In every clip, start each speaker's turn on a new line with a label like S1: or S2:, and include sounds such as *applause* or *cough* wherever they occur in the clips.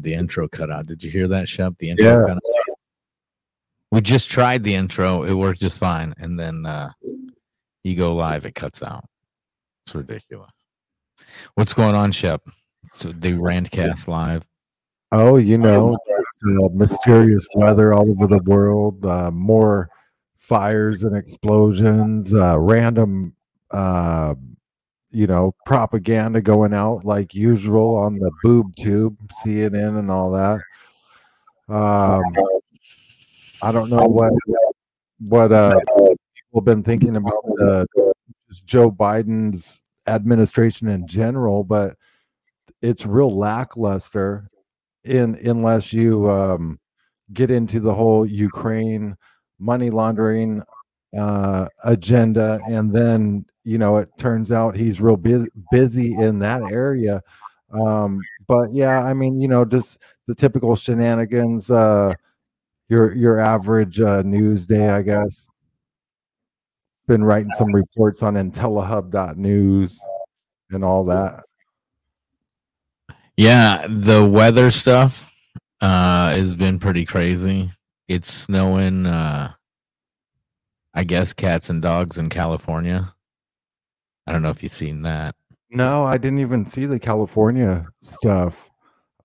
S1: It's weird. The intro cut out. Did you hear that, Shep? The intro
S2: Yeah.
S1: cut out. We just tried the intro. It worked just fine. And then uh, you go live, it cuts out. It's ridiculous. What's going on, Shep? So the Randcast live.
S2: Oh, you know, just uh, mysterious weather all over the world, uh, more fires and explosions, uh, random, uh, you know, propaganda going out like usual on the boob tube, CNN, and all that. Um, I don't know what what uh, people have been thinking about just Joe Biden's administration in general, but it's real lackluster in unless you um, get into the whole Ukraine money laundering uh, agenda, and then you know it turns out he's real bu- busy in that area. Um, but yeah, I mean, you know, just the typical shenanigans. Uh, your your average uh, news day, I guess. Been writing some reports on IntelliHub.news and all that.
S1: Yeah, the weather stuff uh has been pretty crazy. It's snowing uh I guess cats and dogs in California. I don't know if you've seen that.
S2: No, I didn't even see the California stuff.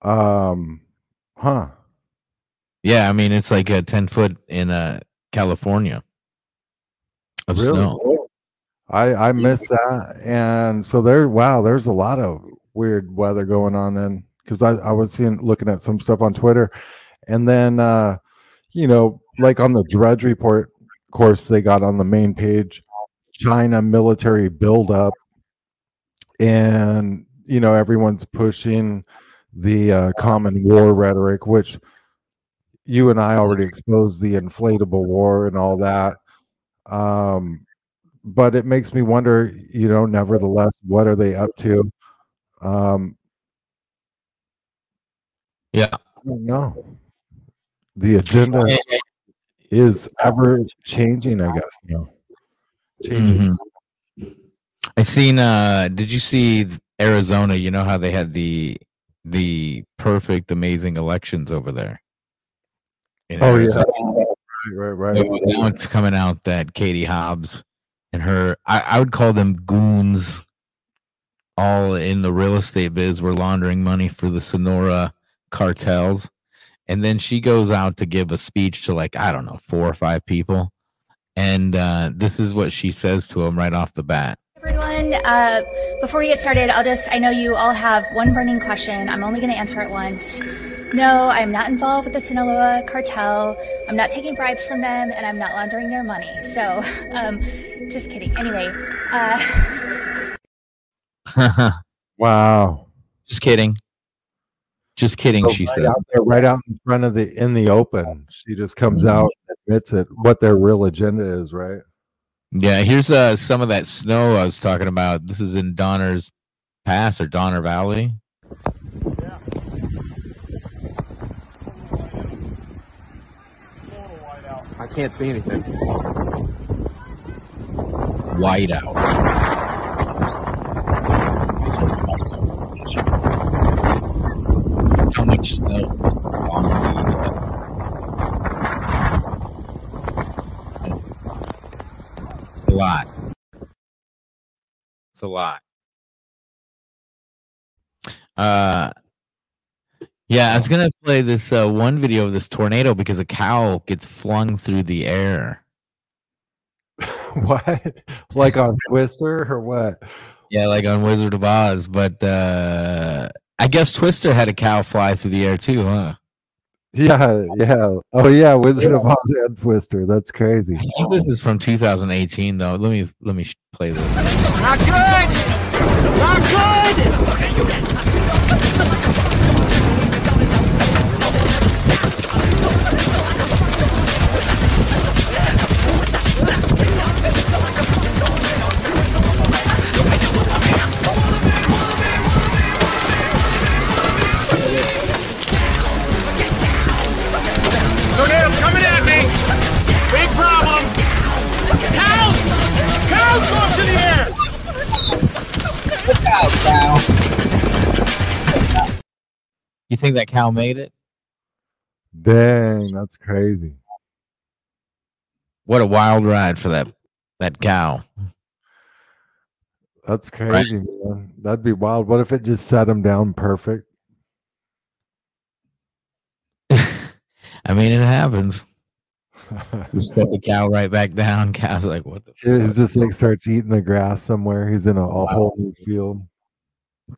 S2: Um, huh.
S1: Yeah, I mean it's like a 10 foot in uh California of snow.
S2: I I missed that, and so there. Wow, there's a lot of weird weather going on then, because I I was seeing looking at some stuff on Twitter, and then uh, you know, like on the Drudge Report course they got on the main page, China military buildup, and you know everyone's pushing the uh, common war rhetoric, which you and I already exposed the inflatable war and all that. Um, but it makes me wonder, you know, nevertheless, what are they up to? Um,
S1: Yeah.
S2: I don't know. The agenda is ever changing, I guess. You know.
S1: Mhm. I seen uh did you see Arizona, you know how they had the the perfect amazing elections over there? In
S2: Oh yeah, right, right, right.
S1: now it's coming out that Katie Hobbs and her I, I would call them goons all in the real estate biz were laundering money for the Sonora cartels. And then she goes out to give a speech to like, I don't know, four or five people. And uh, this is what she says to him right off the bat.
S3: Everyone, uh, before we get started, I'll just, I know you all have one burning question. I'm only going to answer it once. No, I'm not involved with the Sinaloa cartel. I'm not taking bribes from them, and I'm not laundering their money. So, *laughs* um, just kidding. Anyway, uh, *laughs*
S2: Wow.
S1: Just kidding. Just kidding,
S2: So
S1: she
S2: right
S1: said.
S2: out there, right out in front of the in the open. She just comes out and admits it what their real agenda is, right?
S1: Yeah, here's uh, some of that snow I was talking about. This is in Donner's Pass or Donner Valley.
S4: I can't see anything.
S1: Whiteout. How much snow on the uh, a lot. It's a lot. Uh yeah, I was gonna play this uh, one video of this tornado because a cow gets flung through the air. *laughs*
S2: what? Like on Twister or what?
S1: Yeah, like on Wizard of Oz. But uh I guess Twister had a cow fly through the air too, huh?
S2: Yeah, yeah. Oh yeah, Wizard of Oz and Twister. That's crazy.
S1: I think this is from 2018 though. Let me let me play this.
S4: Not good! Not good! Tornado's Cows go up to the air!
S1: You You think that cow made it?
S2: Dang, that's crazy.
S1: What a wild ride for that that cow.
S2: That's crazy, man. That'd be wild. What if it just set him down perfect? *laughs*
S1: I mean, it happens. You set the cow right back down. *laughs* Cow's like, what the
S2: He's just like starts eating the grass somewhere. He's in a, a whole new field.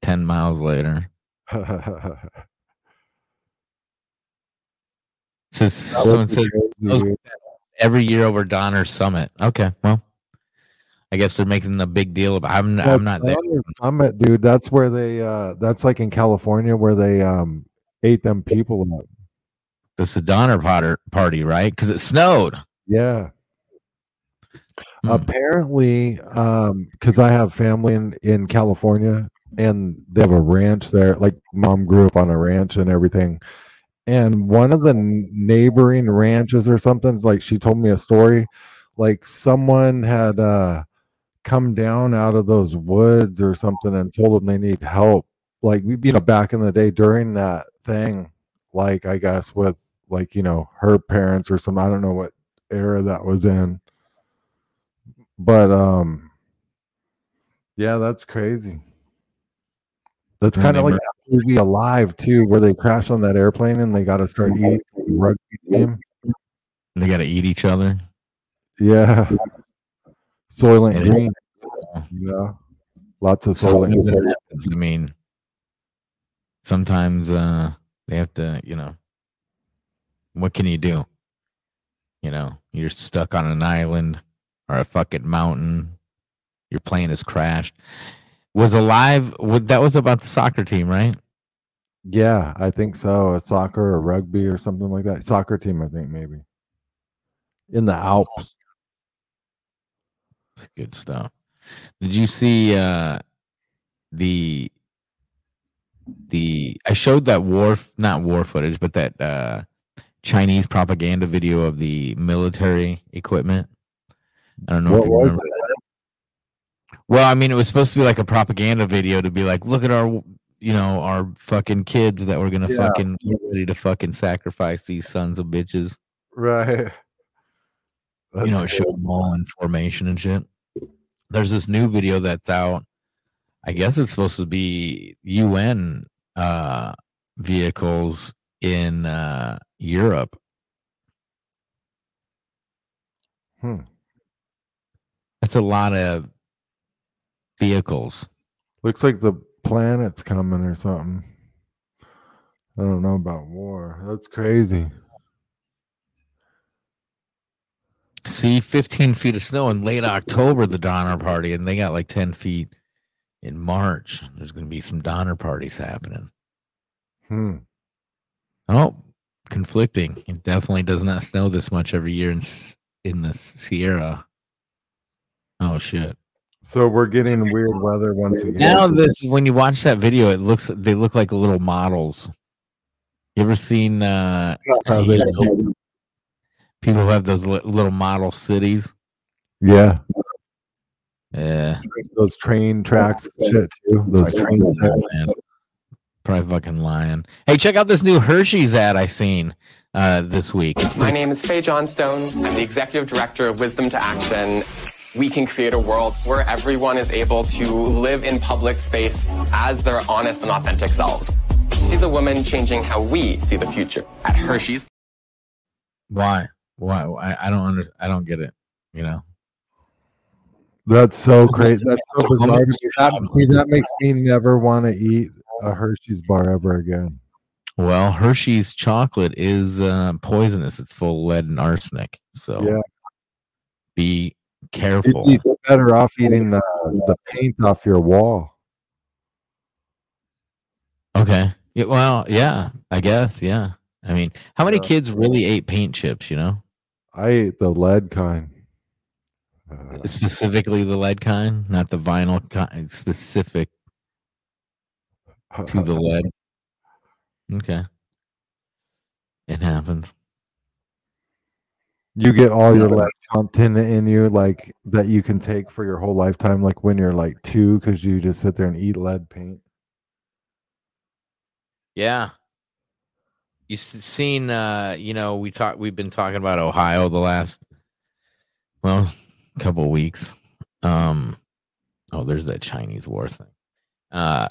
S1: 10 miles later. *laughs* Says someone says every year over Donner Summit. Okay, well, I guess they're making a big deal about. I'm I'm not there.
S2: Donner Summit, dude. That's where they. uh That's like in California where they um ate them people up.
S1: The Donner Potter party, right? Because it snowed.
S2: Yeah.
S1: Hmm.
S2: Apparently, um, because I have family in in California and they have a ranch there. Like mom grew up on a ranch and everything. And one of the neighboring ranches or something, like she told me a story, like someone had uh come down out of those woods or something and told them they need help. Like we, you know, back in the day during that thing, like I guess with like you know her parents or some I don't know what era that was in. But um yeah, that's crazy. That's kind of like that movie Alive too, where they crash on that airplane and they got to start eating rugby team.
S1: They got to eat each other.
S2: Yeah, Soylent. Green. Know, lots of
S1: So
S2: Soylent.
S1: I mean, sometimes uh, they have to, you know, what can you do? You know, you're stuck on an island or a fucking mountain. Your plane has crashed. Was alive. That was about the soccer team, right?
S2: Yeah, I think so. A soccer or rugby or something like that. Soccer team, I think maybe. In the Alps.
S1: It's good stuff. Did you see uh the the I showed that war not war footage, but that uh Chinese propaganda video of the military equipment. I don't know
S2: What
S1: if you
S2: was
S1: remember. Well, I mean, it was supposed to be like a propaganda video to be like, look at our, you know, our fucking kids that we're gonna
S2: Yeah.
S1: fucking get ready to fucking sacrifice these sons of bitches.
S2: Right.
S1: you know, it
S2: That's
S1: showed them all in formation and shit. There's this new video that's out. I guess it's supposed to be UN uh, vehicles in uh, Europe.
S2: Hmm.
S1: That's a lot of vehicles.
S2: Looks like the planet's coming or something. I don't know about war. That's crazy.
S1: See, 15 feet of snow in late October, the Donner Party, and they got like 10 feet in March. There's going to be some Donner parties happening.
S2: Hmm.
S1: Oh, conflicting. It definitely does not snow this much every year in in the Sierra. Oh shit!
S2: So we're getting weird weather once again.
S1: Now this, when you watch that video, it looks they look like little models. You ever seen uh,
S2: How
S1: you know, people who have those little model cities?
S2: yeah,
S1: Yeah,
S2: those train tracks shit too. Those train sets.
S1: Man. Probably fucking lying. Hey, check out this new Hershey's ad I seen uh, this week.
S5: My name is Fae Johnstone. I'm the executive director of Wisdom to Action. We can create a world where everyone is able to live in public space as their honest and authentic selves. See the women changing how we see the future at Hershey's.
S1: Why? Why? I, I don't under, I don't get it. You know.
S2: That's so crazy. That's so
S1: So
S2: bizarre. to
S1: much
S2: me. That, see, that makes me never want to eat a Hershey's bar ever again.
S1: Well, Hershey's chocolate is uh, poisonous. It's full of lead and arsenic. So
S2: Yeah.
S1: be careful.
S2: You'd be better off eating the, the paint off your wall.
S1: Okay. Yeah, well, yeah, I guess. Yeah. I mean, how many kids really ate paint chips, you know?
S2: I ate the lead kind. Uh,
S1: Specifically the lead kind, not the vinyl kind, specific to the lead. Okay. It happens.
S2: you get all your lead content in you, like that you can take for your whole lifetime, like when you're like two, because you just sit there and eat lead paint.
S1: Yeah. You s- seen? Uh, you know, we talked, We've been talking about Ohio the last well couple weeks. Um, oh, there's that Chinese war thing. Uh,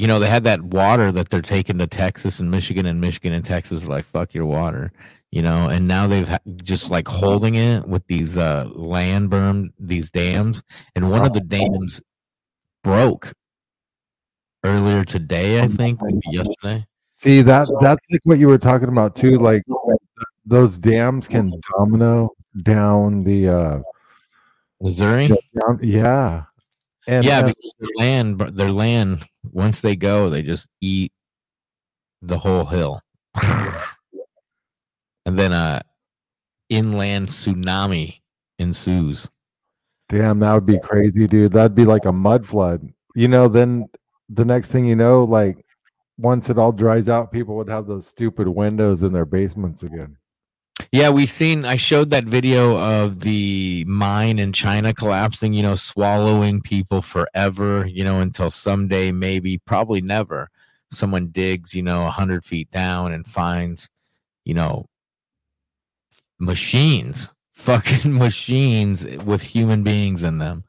S1: you know, they had that water that they're taking to Texas and Michigan, and Michigan and Texas like fuck your water. You know, and now they've ha- just like holding it with these uh land berm, these dams, and one of the dams broke earlier today, I think, maybe yesterday.
S2: See that that's like what you were talking about too. Like those dams can domino down the uh
S1: Missouri.
S2: down, yeah. And
S1: yeah,
S2: uh,
S1: because their land, their land, once they go, they just eat the whole hill, *laughs* and then a inland tsunami ensues.
S2: damn, that would be crazy, dude. That'd be like a mud flood. You know, then the next thing you know, like once it all dries out, people would have those stupid windows in their basements again.
S1: Yeah, we seen. I showed that video of the mine in China collapsing. You know, swallowing people forever. You know, until someday, maybe, probably never, someone digs. You know, a hundred feet down and finds, you know, machines, *laughs* fucking machines with human beings in them,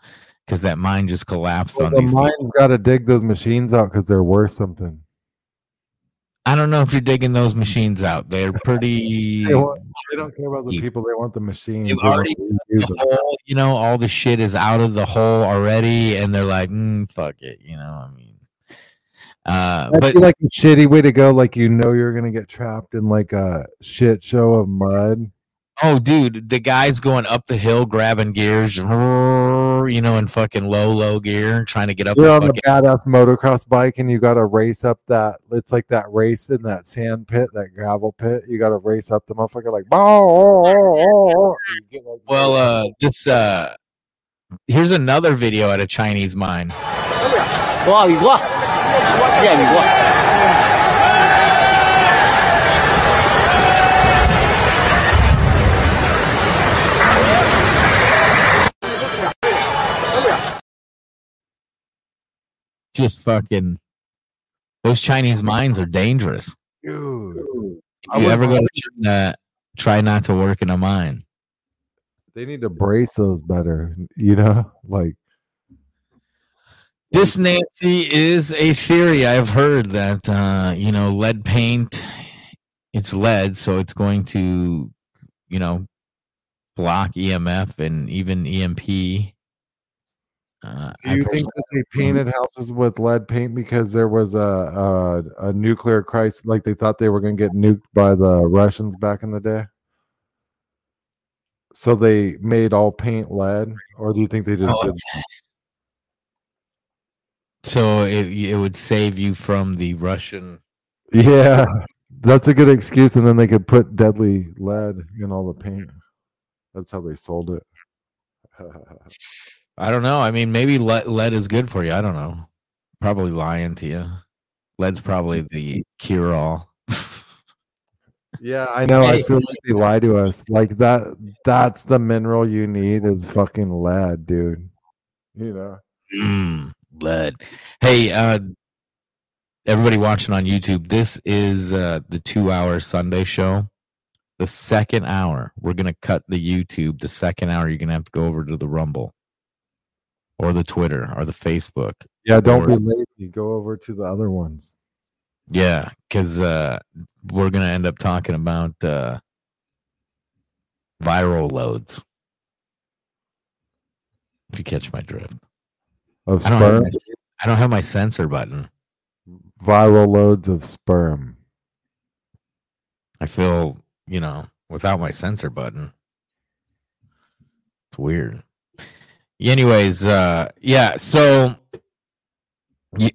S1: because that mine just collapsed
S2: Well,
S1: on
S2: the
S1: these.
S2: mine's got to dig those machines out because they're worth something.
S1: I don't know if you're digging those machines out. They're pretty.
S2: They, want, they don't care about the people; they want the machines.
S1: You've
S2: They want
S1: already the
S2: them.
S1: hole, you know, all the shit is out of the hole already, and they're like, mm, "Fuck it," you know. I mean, uh,
S2: That'd
S1: but
S2: like a shitty way to go. Like you know, you're gonna get trapped in like a shit show of mud.
S1: oh, dude, the guy's going up the hill, grabbing gears, you know, in fucking low, low gear, trying to get up.
S2: You're on a
S1: fucking,
S2: badass motocross bike and you got to race up that. It's like that race in that sand pit, that gravel pit. You got to race up the motherfucker like. "Oh, oh, oh, oh, oh." You get, like,
S1: well, uh, this uh, here's another video at a Chinese mine. Just fucking. Those Chinese mines are dangerous.
S2: dude,
S1: If you ever go to China, try not to work in a mine.
S2: they need to brace those better. You know, *laughs* like
S1: This Nancy is a theory I've heard that uh, you know lead paint, it's lead, so it's going to, you know, block EMF and even EMP. Uh,
S2: Do you think that they painted houses with lead paint because there was a a, a nuclear crisis? Like they thought they were going to get nuked by the Russians back in the day. So they made all paint lead, or do you think they just
S1: Oh,
S2: did?
S1: so it it would save you from the Russian.
S2: Yeah, that's a good excuse, and then they could put deadly lead in all the paint. That's how they sold it. *laughs*
S1: I don't know. I mean, maybe lead, lead is good for you. I don't know. Probably lying to you. Lead's probably the cure all.
S2: yeah, I know. I feel like they lie to us. Like that. That's the mineral you need is fucking lead, dude. You know.
S1: Mm, lead. Hey, uh, everybody watching on YouTube, this is uh, the two hour Sunday show. The second hour, we're going to cut the YouTube. The second hour, you're going to have to go over to the Rumble or the Twitter or the Facebook.
S2: Yeah, don't be
S1: Or-
S2: lazy. Go over to the other ones.
S1: Yeah, because uh, we're going to end up talking about uh, viral loads. If you catch my drift,
S2: Of
S1: I don't,
S2: sperm,
S1: my, I don't have my censor button.
S2: viral loads of sperm.
S1: I feel, you know, without my censor button. It's weird. Anyways, uh yeah, so you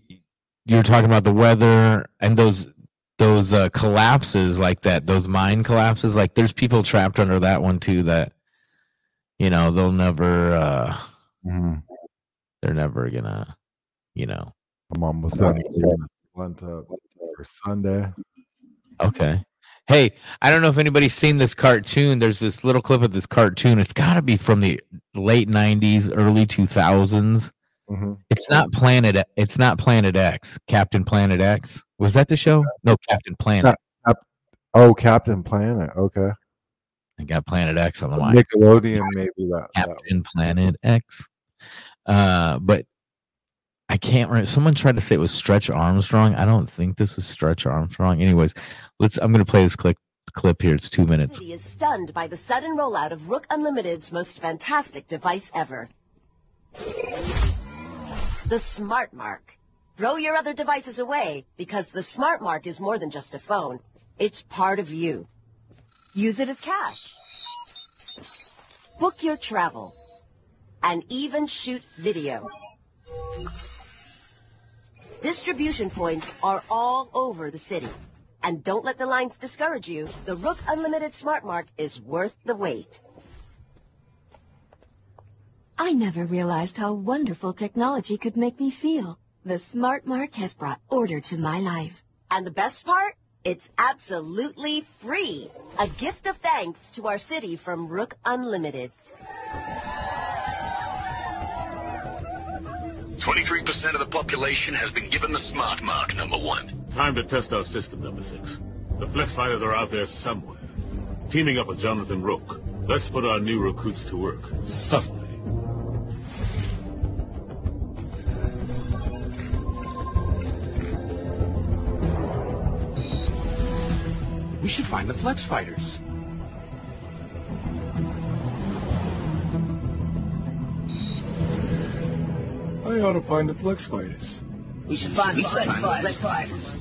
S1: you were talking about the weather and those those uh collapses like that, those mine collapses, like there's people trapped under that one too that you know, they'll never uh
S2: Mhm.
S1: they're never gonna, you know.
S2: I'm. Went for Sunday.
S1: Okay. Hey, I don't know if anybody's seen this cartoon. There's this little clip of this cartoon. It's got to be from the late 90s, early 2000s.
S2: Mhm.
S1: It's not Planet it's not Planet X, Captain Planet X. Was that the show? No, Captain Planet.
S2: Oh, Captain Planet. Okay.
S1: I got Planet X on the line.
S2: Nickelodeon, maybe that. that
S1: Captain Planet X. Uh, but I can't remember. Someone tried to say it was Stretch Armstrong. I don't think this is Stretch Armstrong. Anyways, let's. I'm going to play this clip clip here. It's two minutes.
S6: He is stunned by the sudden rollout of Rook Unlimited's most fantastic device ever. The Smart Mark. Throw your other devices away because the Smart Mark is more than just a phone. It's part of you. Use it as cash. Book your travel. And even shoot video. Distribution points are all over the city. And don't let the lines discourage you. The Rook Unlimited Smart Mark is worth the wait.
S7: I never realized how wonderful technology could make me feel. The Smart Mark has brought order to my life.
S6: And the best part? It's absolutely free. A gift of thanks to our city from Rook Unlimited.
S8: 23% of the population has been given the smart mark, number one.
S9: Time to test our system, number six. The Flex Fighters are out there somewhere. Teaming up with Jonathan Rook. Let's put our new recruits to work. Subtly.
S4: We should find the Flex Fighters.
S9: I ought to find the Flex Fighters.
S6: We should find the Flex Fighters.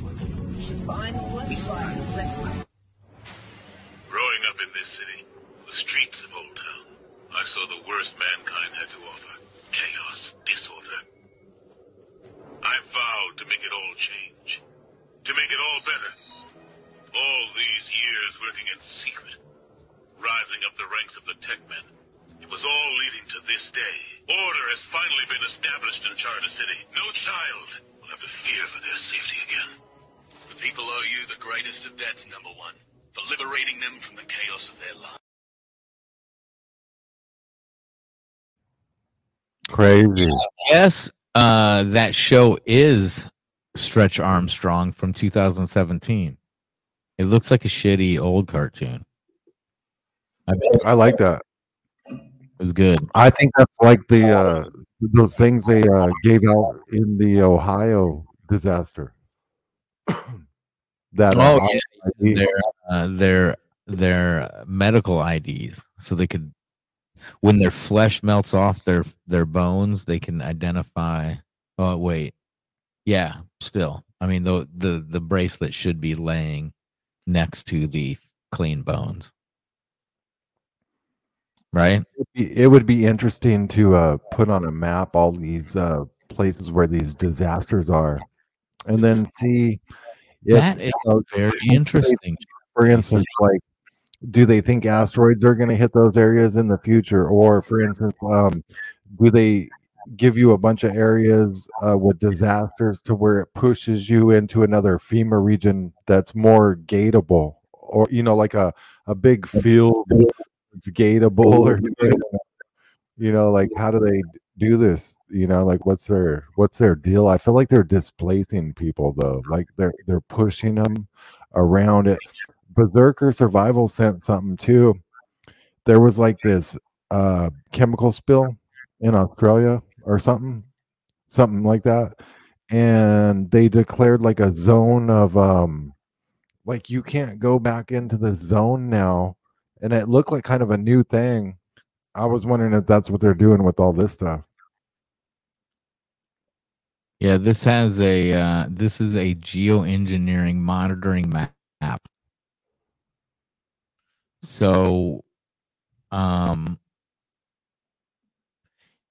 S9: Growing up in this city, the streets of Old Town, I saw the worst mankind had to offer. Chaos, disorder. I vowed to make it all change. To make it all better. All these years working in secret. Rising up the ranks of the tech men. It was all leading to this day. Order has finally been established in Charter City. No child will have to fear for their safety again.
S8: The people owe you the greatest of debts, number one, for liberating them from the chaos of their lives.
S2: Crazy.
S1: Yes, uh, that show is Stretch Armstrong from 2017. It looks like a shitty old cartoon. I bet
S2: I like that.
S1: Was good.
S2: I think that's like the uh those things they uh gave out in the Ohio disaster. that
S1: Oh
S2: uh,
S1: yeah, their uh, their their medical IDs, so they could when their flesh melts off their their bones, they can identify. Oh wait, yeah, still. I mean, the the the bracelet should be laying next to the clean bones, right?
S2: it'd be- it would be interesting to uh put on a map all these uh places where these disasters are and then see if
S1: that is
S2: uh,
S1: very interesting.
S2: for instance like do they think asteroids are going to hit those areas in the future or for instance um do they give you a bunch of areas uh, with disasters to where it pushes you into another FEMA region that's more gateable or you know like a a big field it's gateable or you know like how do they do this? You know like what's their what's their deal? I feel like they're displacing people though like they're they're pushing them around it. Berserker survival sent something too. There was like this uh chemical spill in australia or something something like that and they declared like a zone of um like you can't go back into the zone now and it looked like kind of a new thing. I was wondering if that's what they're doing with all this stuff.
S1: Yeah, this has a uh, this is a geoengineering monitoring map. So, um,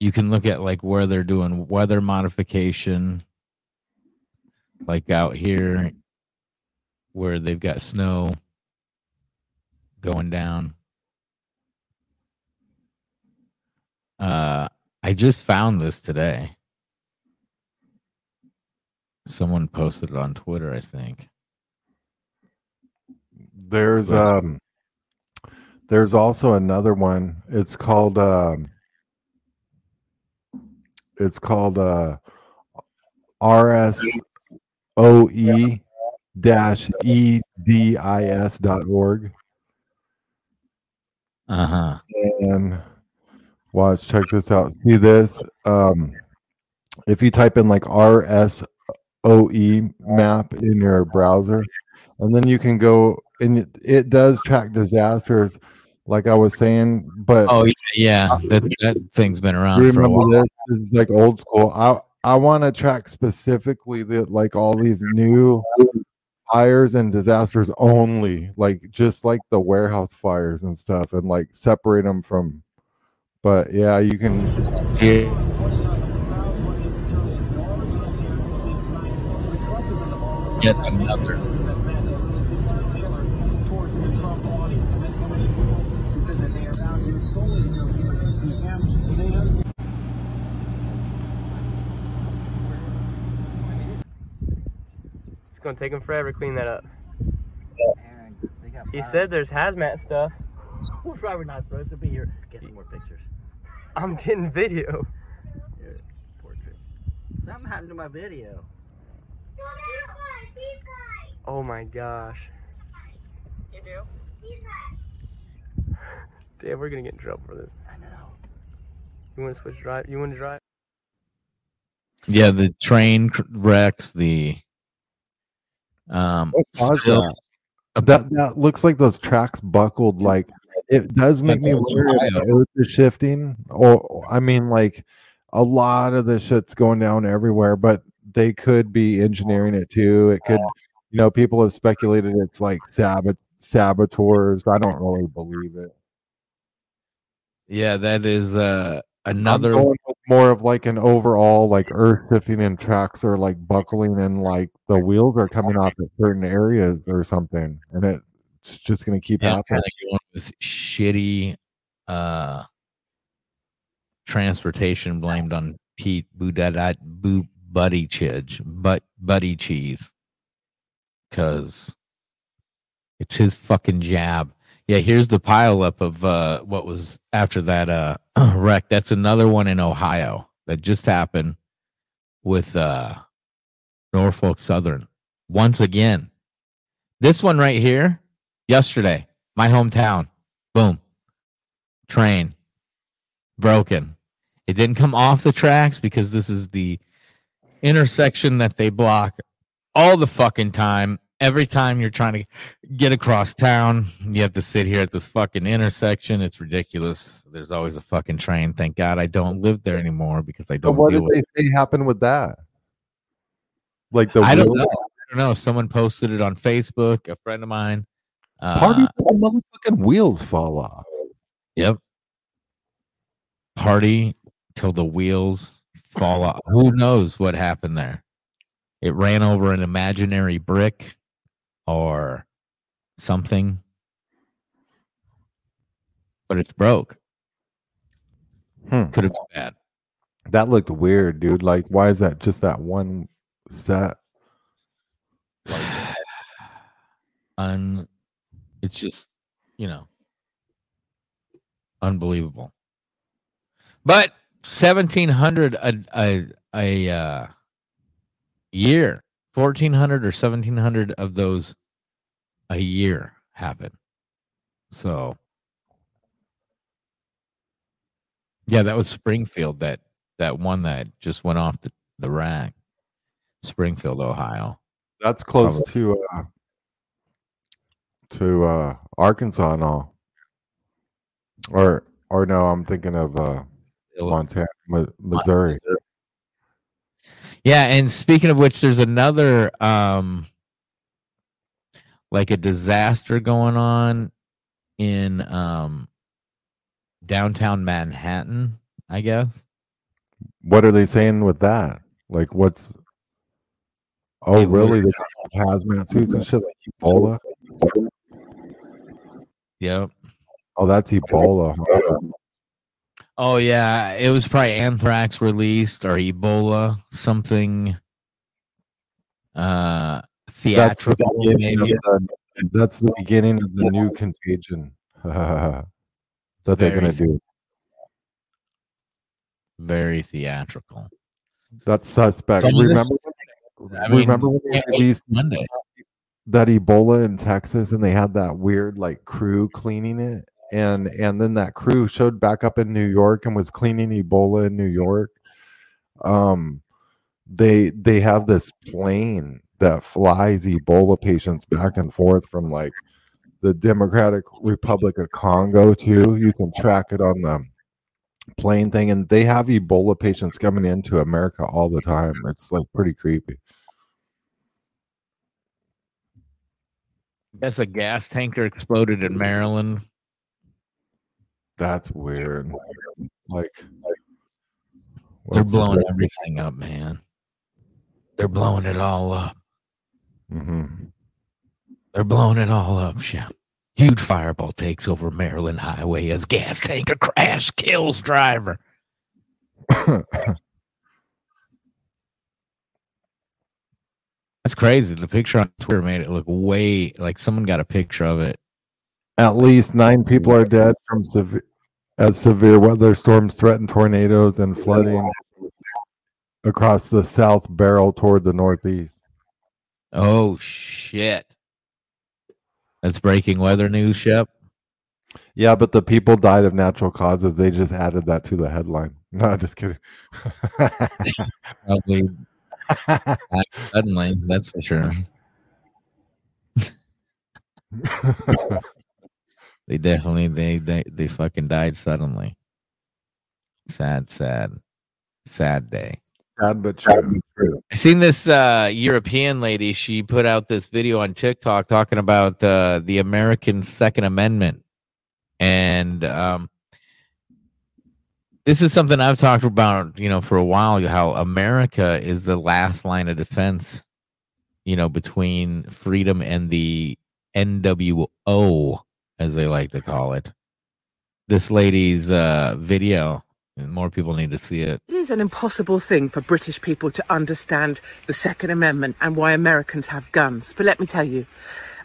S1: you can look at like where they're doing weather modification, like out here, where they've got snow going down. Uh, I just found this today. Someone posted it on Twitter, I think.
S2: there's
S1: Right.
S2: um there's also another one it's called um it's called uh rsoe dash edis dot org.
S1: Uh huh.
S2: And watch, check this out. See this? Um, if you type in like RSOE map in your browser, and then you can go and it, it does track disasters, like I was saying. But
S1: Oh yeah, yeah. That that thing's been around
S2: you
S1: for a
S2: remember this? This is like old school. I I want to track specifically the like all these new fires and disasters only, like just like the warehouse fires and stuff, and like separate them from. But yeah, you can.
S1: Yet another.
S10: Gonna take him forever to clean that up. He said there's hazmat stuff.
S11: We're probably not supposed to be here. Get some more pictures.
S10: I'm getting video.
S11: Here, portrait. Something happened to my video.
S10: Oh my gosh.
S11: You do?
S10: Damn, we're gonna get in trouble for this.
S11: I know.
S10: You wanna switch drive? You wanna drive?
S1: Yeah, the train wrecks. The um.
S2: Caused that? that that looks like those tracks buckled. Like it does make me
S1: that was
S2: wonder if the earth is shifting. Or I mean, like a lot of the shit's going down everywhere, but they could be engineering it too. It could, you know, people have speculated it's like sabot saboteurs. I don't really believe it.
S1: Yeah, that is uh another.
S2: going with more of like an overall like earth shifting and tracks are like buckling and like the wheels are coming off at certain areas or something, and it's just gonna keep
S1: Yeah,
S2: happening.
S1: kind of with shitty uh transportation blamed on Pete Buttigieg, Boo Buddy Chidge, but Buddy Cheese, because it's his fucking jab. Yeah, here's the pileup of uh what was after that uh wreck. That's another one in Ohio that just happened with uh Norfolk Southern once again. This one right here, yesterday, my hometown. Boom. Train broken. It didn't come off the tracks because this is the intersection that they block all the fucking time. Every time you're trying to get across town, you have to sit here at this fucking intersection. It's ridiculous. There's always a fucking train. Thank God I don't live there anymore because I don't
S2: what
S1: deal
S2: did
S1: with
S2: they say happened with that? Like the
S1: I don't know. I don't know. Someone posted it on Facebook. A friend of mine. Uh,
S2: Party till the motherfucking wheels fall off.
S1: Yep. Party till the wheels fall off. Who knows what happened there? It ran over an imaginary brick or something. But it's broke.
S2: Hmm.
S1: Could have been bad.
S2: That looked weird, dude. Like, why is that just that one set? *sighs*
S1: Un it's just, you know, unbelievable. But 1700 a a a uh year, 1400 or 1700 of those a year happen. So Yeah, that was Springfield that that one that just went off the, the rack. Springfield, Ohio.
S2: That's close
S1: Probably.
S2: to uh to uh Arkansas and all. Or or no, I'm thinking of uh Montana, Mi- Missouri.
S1: Yeah, and speaking of which, there's another um like a disaster going on in um downtown Manhattan, I guess.
S2: What are they saying with that? Like, what's? Oh, really? They got hazmat suits and shit like Ebola.
S1: Yep.
S2: Oh, that's Ebola. huh?
S1: Oh yeah, it was probably anthrax released or Ebola, something uh
S2: That's the,
S1: theatrical
S2: beginning of
S1: maybe.
S2: the, that's the beginning of the new contagion *laughs* that they're gonna
S1: Very-
S2: do.
S1: Very theatrical.
S2: That's suspect.
S1: Some of this-
S2: Remember?
S1: I mean,
S2: remember when they released
S1: Monday.
S2: that Ebola in Texas, and they had that weird like crew cleaning it, and and then that crew showed back up in New York and was cleaning Ebola in New York. Um, they they have this plane that flies Ebola patients back and forth from like the Democratic Republic of Congo too. You can track it on the plane thing, and they have Ebola patients coming into America all the time. It's like pretty creepy.
S1: That's a gas tanker exploded in Maryland.
S2: That's weird. Like
S1: They're
S2: what's the
S1: blowing everything up, man. They're blowing it all up.
S2: Mhm.
S1: They're blowing it all up, Shep. Huge fireball takes over Maryland Highway as gas tanker crash kills driver. *laughs* That's crazy. The picture on Twitter made it look way like someone got a picture of it.
S2: At least nine people are dead from severe as uh, severe weather storms threaten tornadoes and flooding across the South Barrel toward the northeast.
S1: Oh shit. That's breaking weather news, Shep.
S2: Yeah, but the people died of natural causes. They just added that to the headline. *laughs* No, just kidding. *laughs*
S1: Probably suddenly, that's for sure. *laughs* they definitely they, they they fucking died suddenly. Sad, sad, sad day.
S2: Sad but true.
S1: I seen this uh, European lady. She put out this video on TikTok talking about uh, the American Second Amendment, and um, this is something I've talked about, you know, for a while. How America is the last line of defense, you know, between freedom and the NWO, as they like to call it. This lady's uh, video, and more people need to see it.
S12: It is an impossible thing for British people to understand the Second Amendment and why Americans have guns. But let me tell you,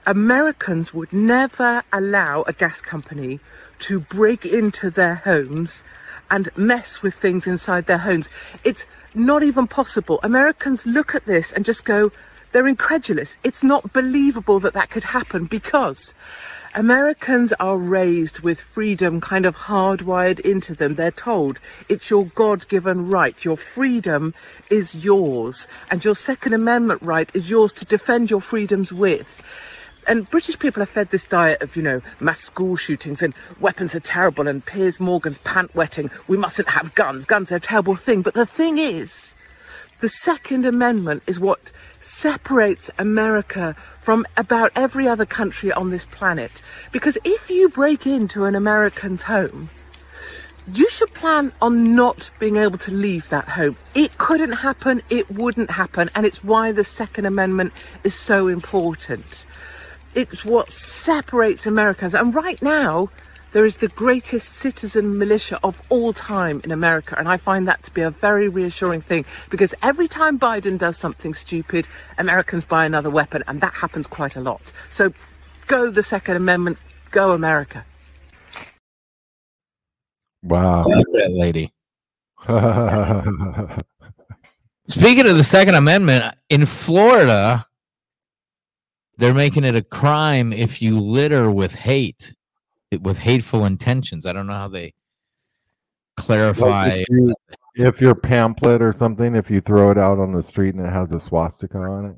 S12: Americans would never allow a gas company to break into their homes and mess with things inside their homes. It's not even possible. Americans look at this and just go, they're incredulous. It's not believable that that could happen because Americans are raised with freedom kind of hardwired into them. They're told it's your God given right. Your freedom is yours, and your Second Amendment right is yours to defend your freedoms with. And British people are fed this diet of, you know, mass school shootings and weapons are terrible and Piers Morgan's pant wetting. We mustn't have guns. Guns are a terrible thing. But the thing is, the Second Amendment is what separates America from about every other country on this planet. Because if you break into an American's home, you should plan on not being able to leave that home. It couldn't happen, it wouldn't happen, and it's why the Second Amendment is so important. It's what separates Americans. And right now, there is the greatest citizen militia of all time in America. And I find that to be a very reassuring thing because every time Biden does something stupid, Americans buy another weapon, and that happens quite a lot. So go the Second Amendment, go America.
S2: Wow.
S1: That lady. *laughs* Speaking of the Second Amendment, in Florida, they're making it a crime if you litter with hate, with hateful intentions. I don't know how they clarify.
S2: Like if, you, if your pamphlet or something, if you throw it out on the street and it has a swastika on it,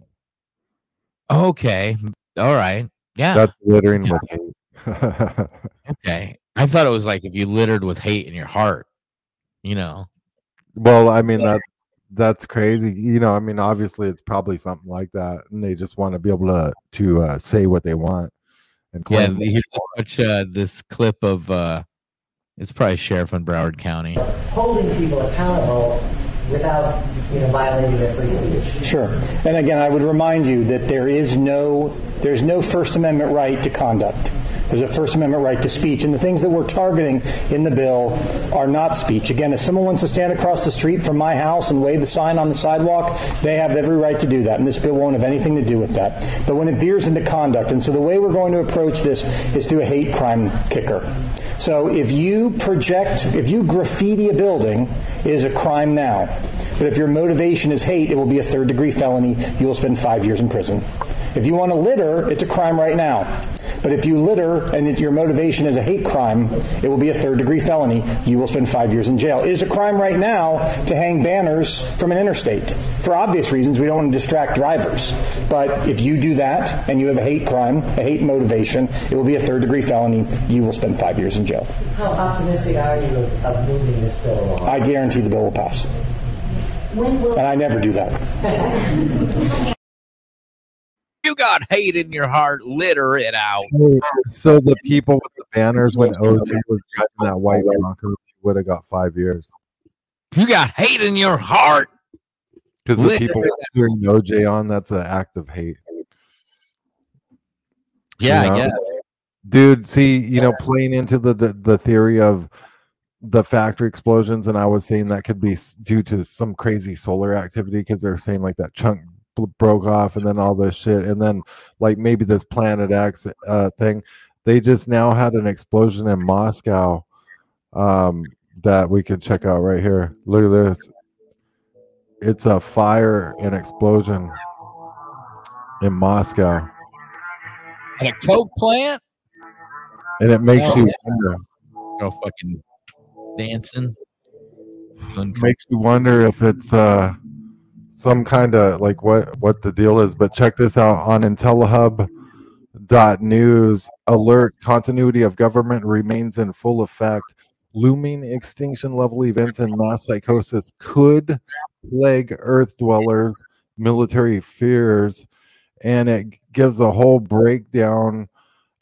S1: Okay, all right, yeah,
S2: that's littering
S1: Yeah.
S2: with hate. *laughs*
S1: okay. I thought it was like if you littered with hate in your heart, you know.
S2: well, I mean that that's crazy. You know, I mean, obviously it's probably something like that, and they just want to be able to to uh, say what they want and
S1: Yeah,
S2: claim.
S1: here's watch uh, this clip of uh, it's probably sheriff in Broward County.
S13: holding people accountable without, you know, violating their free speech.
S14: Sure. And again, I would remind you that there is no there's no First Amendment right to conduct. There's a First Amendment right to speech, and the things that we're targeting in the bill are not speech. Again, if someone wants to stand across the street from my house and wave the sign on the sidewalk, they have every right to do that, and this bill won't have anything to do with that. But when it veers into conduct, and so the way we're going to approach this is through a hate crime kicker. So if you project, if you graffiti a building, it is a crime now. But if your motivation is hate, it will be a third degree felony. You will spend five years in prison. If you want to litter, it's a crime right now. But if you litter and your motivation is a hate crime, it will be a third degree felony. You will spend five years in jail. It is a crime right now to hang banners from an interstate. For obvious reasons, we don't want to distract drivers. But if you do that and you have a hate crime, a hate motivation, it will be a third degree felony. You will spend five years in jail.
S13: How optimistic are you of, of moving this bill along?
S14: I guarantee the bill will pass.
S13: When will
S14: And I never do that.
S1: You got hate in your heart. Litter it out.
S2: Hey, So the people with the banners when OJ was driving that white Bronco would have got five years
S1: You got hate in your heart.
S2: because the people
S1: it
S2: cheering OJ on. That's an act of hate.
S1: Yeah,
S2: you
S1: I guess.
S2: dude see you know playing into the, the the theory of the factory explosions and i was saying that could be due to some crazy solar activity because they're saying like that chunk bl- broke off and then all this shit and then like maybe this planet x uh thing. They just now had an explosion in moscow um that we could check out right here. Look at this. It's a fire and explosion in moscow.
S1: At a coke plant.
S2: and it makes
S1: Oh,
S2: you
S1: yeah.
S2: wonder.
S1: Go fucking dancing.
S2: Makes you wonder if it's uh some kind of like what what the deal is but check this out on IntelliHub dot news alert continuity of government remains in full effect looming extinction level events and mass psychosis could plague earth dwellers military fears and it gives a whole breakdown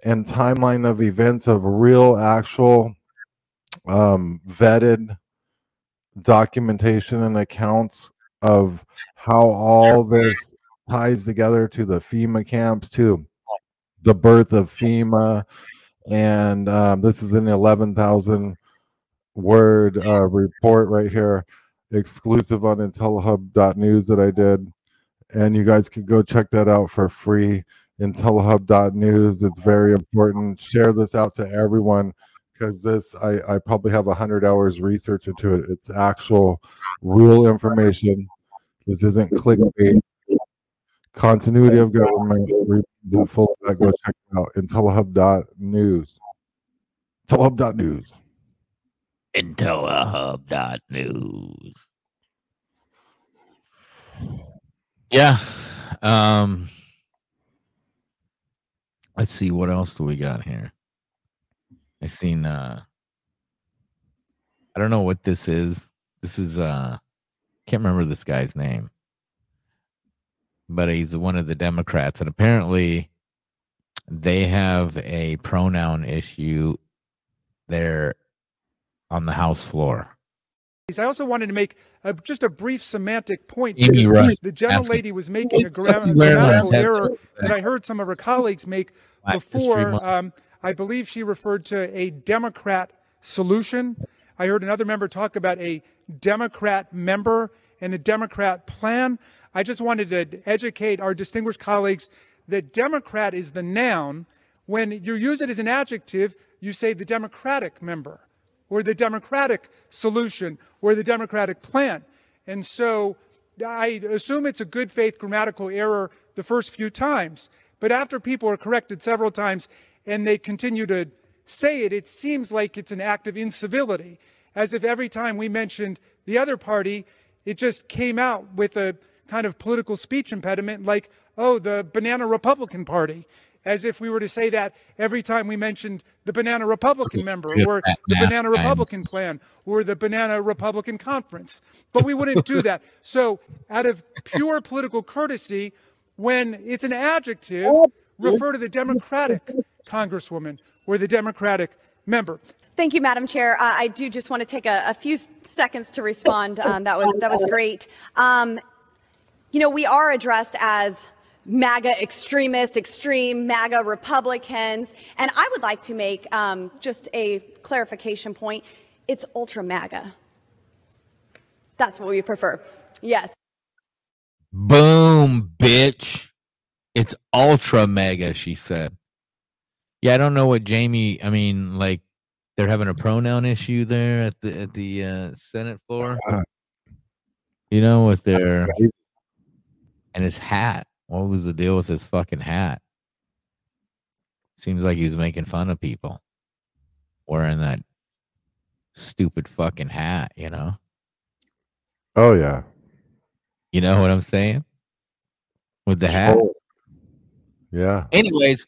S2: and timeline of events of real actual um vetted documentation and accounts of how all this ties together to the FEMA camps, to the birth of FEMA. And um, this is an 11,000 word uh, report right here, exclusive on intellihub.news that I did. And you guys can go check that out for free. Intellihub.news. It's very important. Share this out to everyone because this I, I probably have a hundred hours research into it. It's actual real information. This isn't clickbait. Continuity of government remains in full effect. Go check it out. Intellihub.news. Intellihub.news.
S1: Intellihub.news. Yeah. Um let's see what else do we got here. I seen uh I don't know what this is. This is uh can't remember this guy's name. But he's one of the Democrats and apparently they have a pronoun issue there on the House floor.
S15: I also wanted to make a, just a brief semantic point.
S1: Amy
S15: because the gentle lady was making a
S1: What's
S15: gra-
S1: Chelsea wearing on
S15: grammatical error that I heard some of her colleagues make
S1: Black History
S15: before.
S1: Month.
S15: Um, I believe she referred to a Democrat solution. I heard another member talk about a Democrat member and a Democrat plan. I just wanted to educate our distinguished colleagues that Democrat is the noun. When you use it as an adjective, you say the Democratic member or the Democratic solution or the Democratic plan. And so I assume it's a good faith grammatical error the first few times. But after people are corrected several times and they continue to say it, it seems like it's an act of incivility, as if every time we mentioned the other party, it just came out with a kind of political speech impediment like, oh, the Banana Republican Party. As if we were to say that every time we mentioned the Banana Republican member or the Banana
S1: guy.
S15: Republican plan or the Banana Republican Conference. But we wouldn't do that. So, out of pure political courtesy, when it's an adjective, refer to the Democratic Congresswoman or the Democratic member.
S16: Thank you, Madam Chair. Uh, I do just want to take a, a few seconds to respond. Um, that was that was great. Um, you know, we are addressed as MAGA extremists, extreme MAGA Republicans, and I would like to make um, just a clarification point. It's ultra MAGA. That's what we prefer. Yes.
S1: Boom, bitch. It's ultra mega, she said. Yeah, I don't know what Jamie, I mean, like they're having a pronoun issue there at the at the uh, Senate floor. You know, with their and his hat. What was the deal with his fucking hat? Seems like he was making fun of people wearing that stupid fucking hat, you know?
S2: Oh yeah.
S1: You know what I'm saying? With the hat.
S2: Oh. Yeah.
S1: Anyways,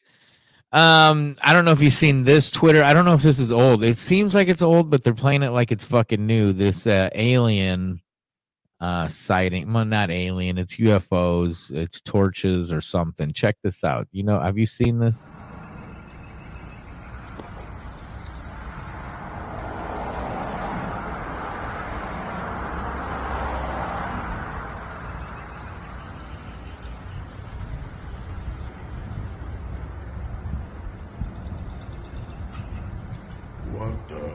S1: um, I don't know if you've seen this Twitter. I don't know if this is old. It seems like it's old, but they're playing it like it's fucking new. This uh, alien uh sighting. Well, not alien. It's UFOs. It's torches or something. Check this out. You know, have you seen this?
S17: What the?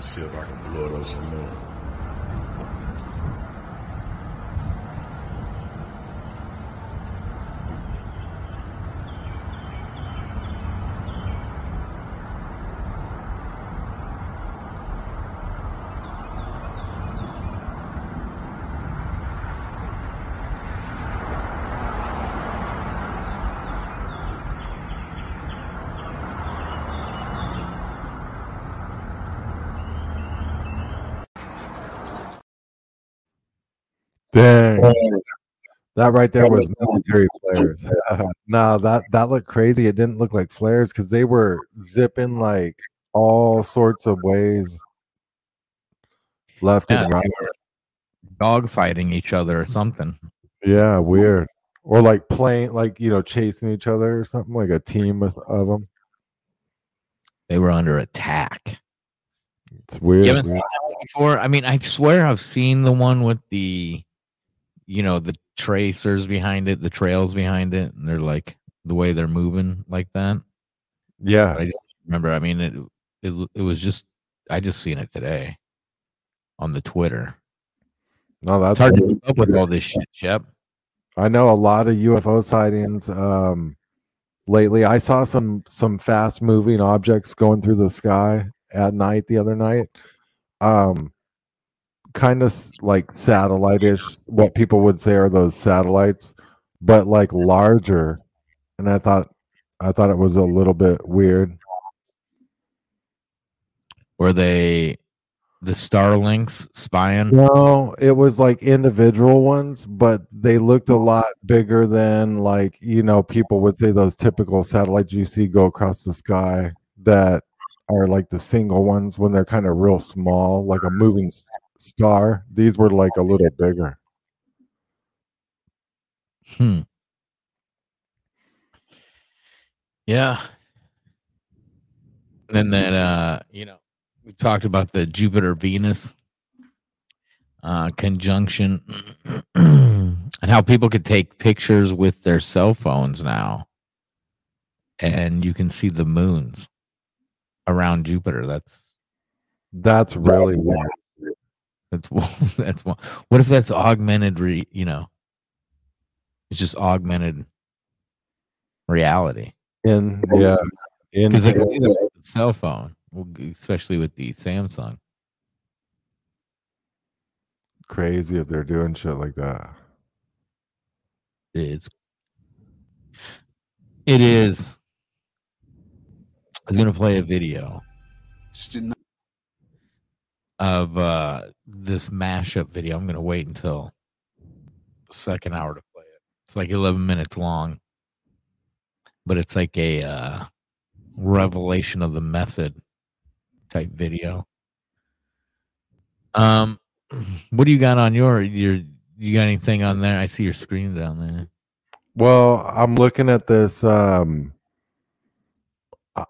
S17: See if I can blow it up some more.
S2: Dang. That right there was military *laughs* flares. *laughs* no, that that looked crazy. It didn't look like flares because they were zipping like all sorts of ways, left
S1: Yeah,
S2: and right.
S1: dogfighting each other or something.
S2: Yeah, weird. Or like playing, like you know, chasing each other or something, like a team of, of them.
S1: They were under attack.
S2: It's weird.
S1: You haven't seen that before? I mean, I swear I've seen the one with the, you know, the tracers behind it, the trails behind it, and they're like the way they're moving like that.
S2: Yeah.
S1: But I just remember. I mean, it it it was just I just seen it today on the Twitter.
S2: No, that's
S1: It's hard to keep up with all this shit, Shep.
S2: I know a lot of UFO sightings um, lately. I saw some some fast moving objects going through the sky at night the other night. Um, kind of like satellite-ish. What people would say are those satellites, but like larger. And I thought I thought it was a little bit weird.
S1: Were they the Starlinks spying?
S2: No, it was like individual ones, but they looked a hmm. lot bigger than like, you know, people would say those typical satellites you see go across the sky that are like the single ones when they're kind of real small, like a moving star. These were like a little bigger.
S1: Hmm. Yeah. And then uh, you know, we talked about the Jupiter Venus uh conjunction *clears throat* and how people could take pictures with their cell phones now. And you can see the moons around Jupiter. That's
S2: That's really.
S1: That's *laughs* that's one. What if that's augmented re, you know? It's just augmented reality.
S2: In yeah, in
S1: because they can do that with the cell phone, especially with the Samsung.
S2: crazy if they're doing shit like that.
S1: It's it is. I was gonna play a video of uh this mashup video. I'm gonna wait until the second hour to play it. It's like 11 minutes long, but it's like a uh, revelation of the method type video. Um, *clears throat* what do you got on your your? You got anything on there? I see your screen down there.
S2: Well, I'm looking at this. Um,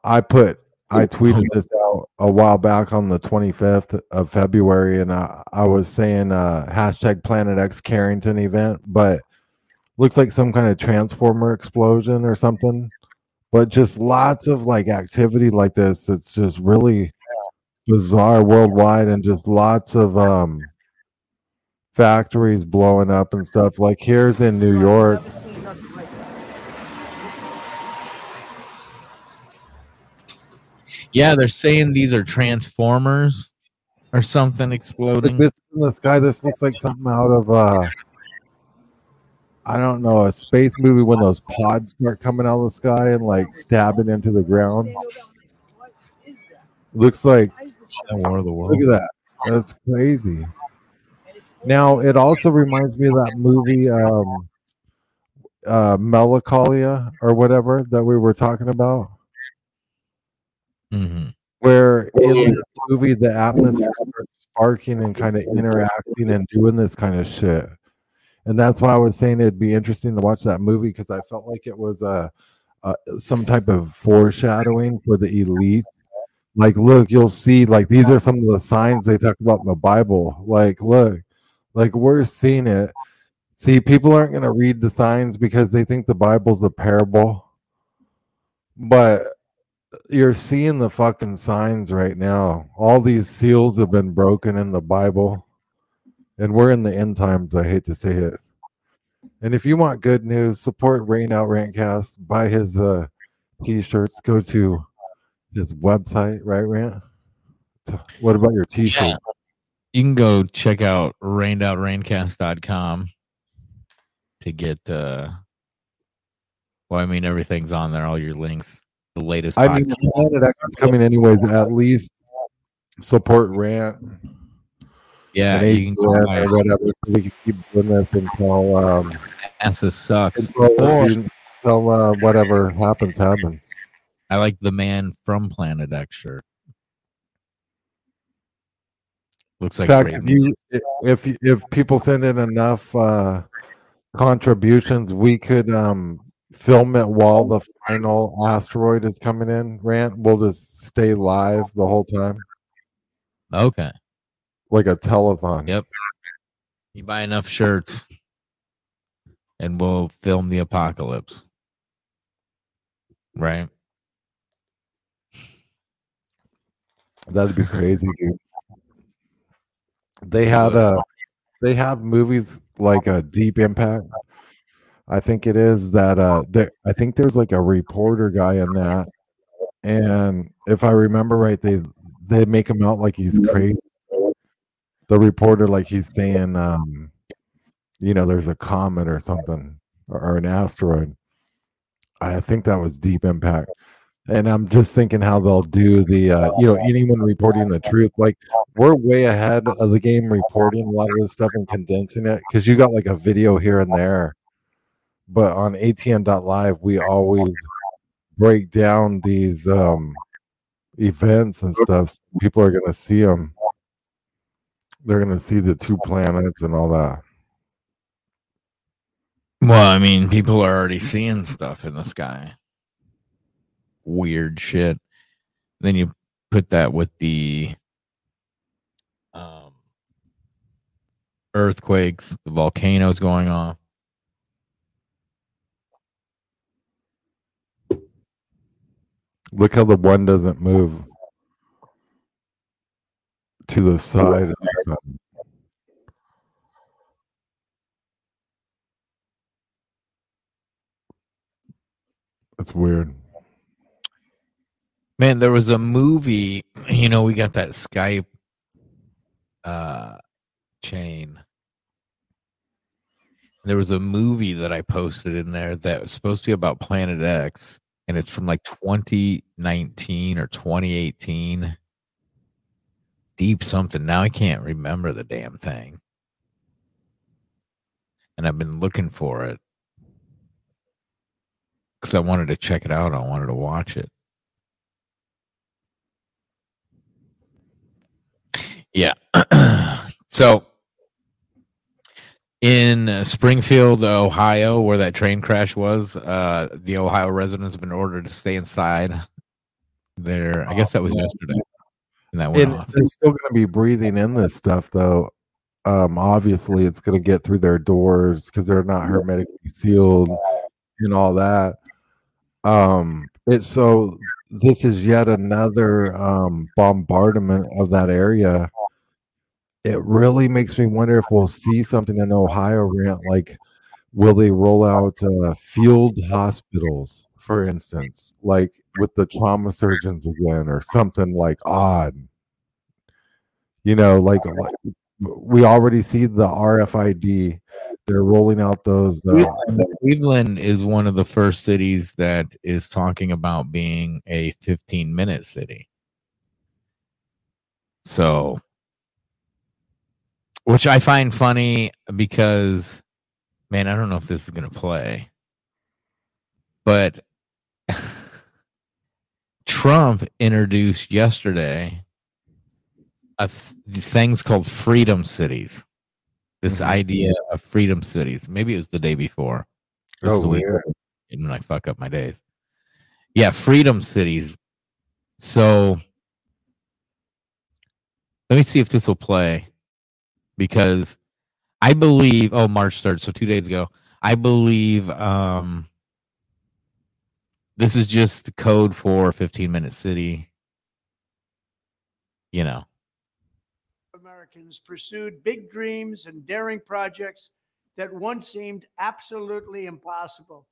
S2: I put, I tweeted this out a while back on the 25th of February, and I, I was saying uh, hashtag Planet X Carrington event, but looks like some kind of transformer explosion or something. But just lots of like activity like this. It's just really bizarre worldwide, and just lots of um factories blowing up and stuff. Like here's in New York.
S1: Yeah, they're saying these are transformers or something
S2: Like
S1: exploding.
S2: this in the sky. This looks like something out of uh I don't know, a space movie when those pods start coming out of the sky and like stabbing into the ground. Looks like
S1: War of the World.
S2: look at that. That's crazy. Now it also reminds me of that movie um uh Melancholia or whatever that we were talking about.
S1: Hmm
S2: where in the movie the atmosphere starts sparking and kind of interacting and doing this kind of shit. And that's why I was saying it'd be interesting to watch that movie because I felt like it was a, a some type of foreshadowing for the elite. Like, look, you'll see, like these are some of the signs they talk about in the Bible. Like, look, like we're seeing it. See, people aren't gonna read the signs because they think the Bible's a parable. But you're seeing the fucking signs right now. All these seals have been broken in the Bible, and we're in the end times. I hate to say it. And if you want good news, support Rain Out Rantcast. Buy his uh, t-shirts. Go to his website, right, Rant? What about your t-shirts?
S1: You can go check out rainedoutraincast.com to get uh well, I mean everything's on there, all your links, the latest
S2: I mean. Planet X is coming anyways. At least support Rant.
S1: Yeah, you can
S2: whatever, so we can keep doing this until um,
S1: NASA sucks.
S2: until, until uh, whatever happens happens.
S1: I like the man from Planet X shirt. Looks
S2: In
S1: like
S2: fact, if you if if people send in enough uh, contributions, we could um, film it while the oh, final asteroid is coming in. Rant, we'll just stay live the whole time,
S1: Okay.
S2: like a telethon.
S1: Yep. You buy enough shirts and we'll film the apocalypse. Right?
S2: That'd be crazy, dude. They had a uh, they have movies like a Deep Impact. I think it is that uh there I think there's like a reporter guy in that. And if I remember right, they they make him out like he's crazy. The reporter like he's saying um you know there's a comet or something or, or an asteroid. I think that was Deep Impact. And I'm just thinking how they'll do the, uh, you know, anyone reporting the truth. Like we're way ahead of the game reporting a lot of this stuff and condensing it because you got like a video here and there. But on ATN.live, we always break down these um, events and stuff. so people are going to see them. They're going to see the two planets and all that.
S1: Well, I mean, people are already seeing stuff in the sky. Weird shit. Then you put that with the um, earthquakes, the volcanoes going off.
S2: Look how the one doesn't move to the side. of the sun. That's weird.
S1: Man, there was a movie, you know, we got that Skype uh chain. There was a movie that I posted in there that was supposed to be about Planet X, and it's from like 2019 or 2018. Deep something. Now I can't remember the damn thing. And I've been looking for it because I wanted to check it out. I wanted to watch it. Yeah. *clears throat* so in uh, Springfield, Ohio, where that train crash was, uh, the Ohio residents have been ordered to stay inside. There, I guess that was yesterday, and that went
S2: And
S1: off.
S2: they're still going to be breathing in this stuff, though. Um, obviously, it's going to get through their doors because they're not hermetically sealed and all that. Um, it's so this is yet another um, bombardment of that area. It really makes me wonder if we'll see something in Ohio rant like will they roll out uh, field hospitals, for instance, like with the trauma surgeons again, or something like odd? You know, like like, we already see the RFID. They're rolling out those. Uh,
S1: Cleveland, Cleveland is one of the first cities that is talking about being a 15 minute city. So, which I find funny because, man, I don't know if this is going to play, but *laughs* Trump introduced yesterday a th- things called freedom cities. This mm-hmm. idea of freedom cities. Maybe it was the day before.
S2: Oh, weird.
S1: when I fuck up my days. Yeah, freedom cities. So let me see if this will play because I believe oh March 3rd, so 2 days ago. I believe um this is just the code for 15 minute city. You know.
S18: Americans pursued big dreams and daring projects that once seemed absolutely impossible.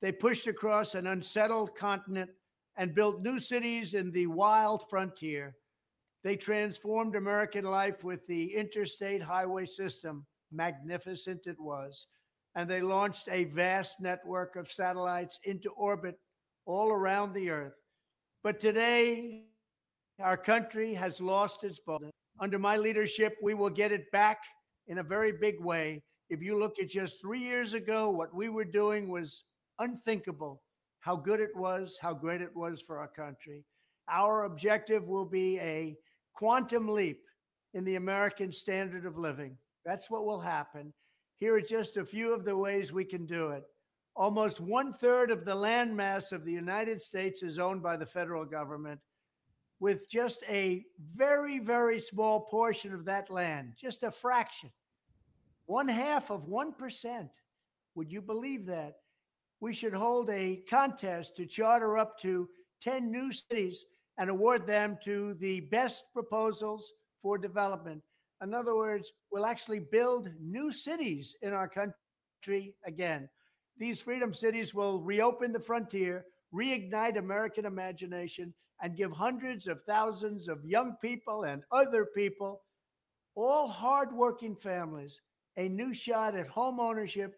S18: They pushed across an unsettled continent and built new cities in the wild frontier. They transformed American life with the interstate highway system. Magnificent it was. And they launched a vast network of satellites into orbit all around the earth. But today, our country has lost its boldness. Under my leadership, we will get it back in a very big way. If you look at just three years ago, what we were doing was unthinkable. How good it was, how great it was for our country. Our objective will be a quantum leap in the American standard of living. That's what will happen. Here are just a few of the ways we can do it. Almost one third of the land mass of the United States is owned by the federal government with just a very, very small portion of that land, just a fraction, one half of 1%. Would you believe that? We should hold a contest to charter up to 10 new cities and award them to the best proposals for development. In other words, we'll actually build new cities in our country again. These freedom cities will reopen the frontier, reignite American imagination, and give hundreds of thousands of young people and other people, all hardworking families, a new shot at home ownership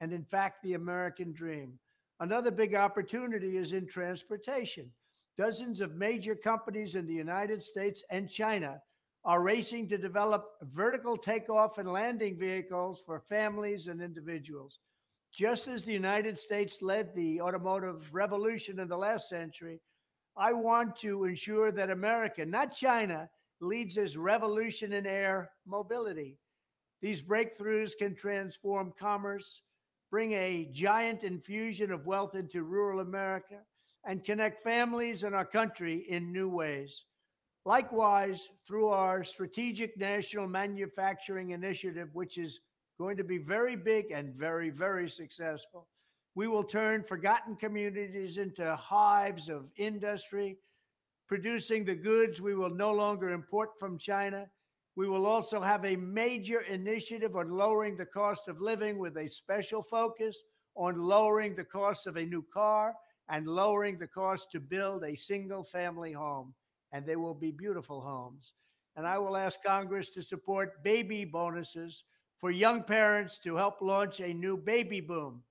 S18: and, in fact, the American dream. Another big opportunity is in transportation. Dozens of major companies in the United States and China are racing to develop vertical takeoff and landing vehicles for families and individuals. Just as the United States led the automotive revolution in the last century, I want to ensure that America, not China, leads this revolution in air mobility. These breakthroughs can transform commerce, bring a giant infusion of wealth into rural America, and connect families and our country in new ways. Likewise, through our Strategic National Manufacturing Initiative, which is going to be very big and very, very successful, we will turn forgotten communities into hives of industry, producing the goods we will no longer import from China. We will also have a major initiative on lowering the cost of living with a special focus on lowering the cost of a new car and lowering the cost to build a single family home. And they will be beautiful homes. And I will ask Congress to support baby bonuses for young parents to help launch a new baby boom.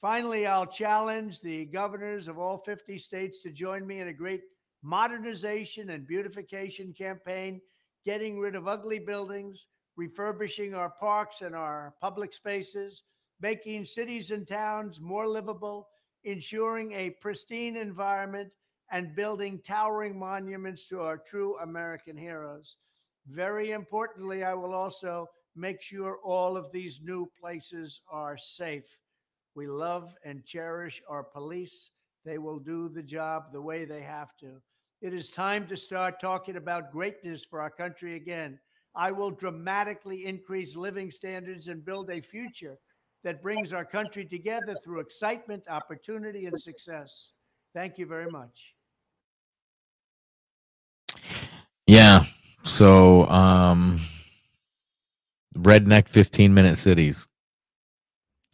S18: Finally, I'll challenge the governors of all 50 states to join me in a great modernization and beautification campaign, getting rid of ugly buildings, refurbishing our parks and our public spaces, making cities and towns more livable, ensuring a pristine environment, and building towering monuments to our true American heroes. Very importantly, I will also make sure all of these new places are safe. We love and cherish our police. They will do the job the way they have to. It is time to start talking about greatness for our country again. I will dramatically increase living standards and build a future that brings our country together through excitement, opportunity, and success. Thank you very much.
S1: Yeah. So, um, redneck 15 minute cities.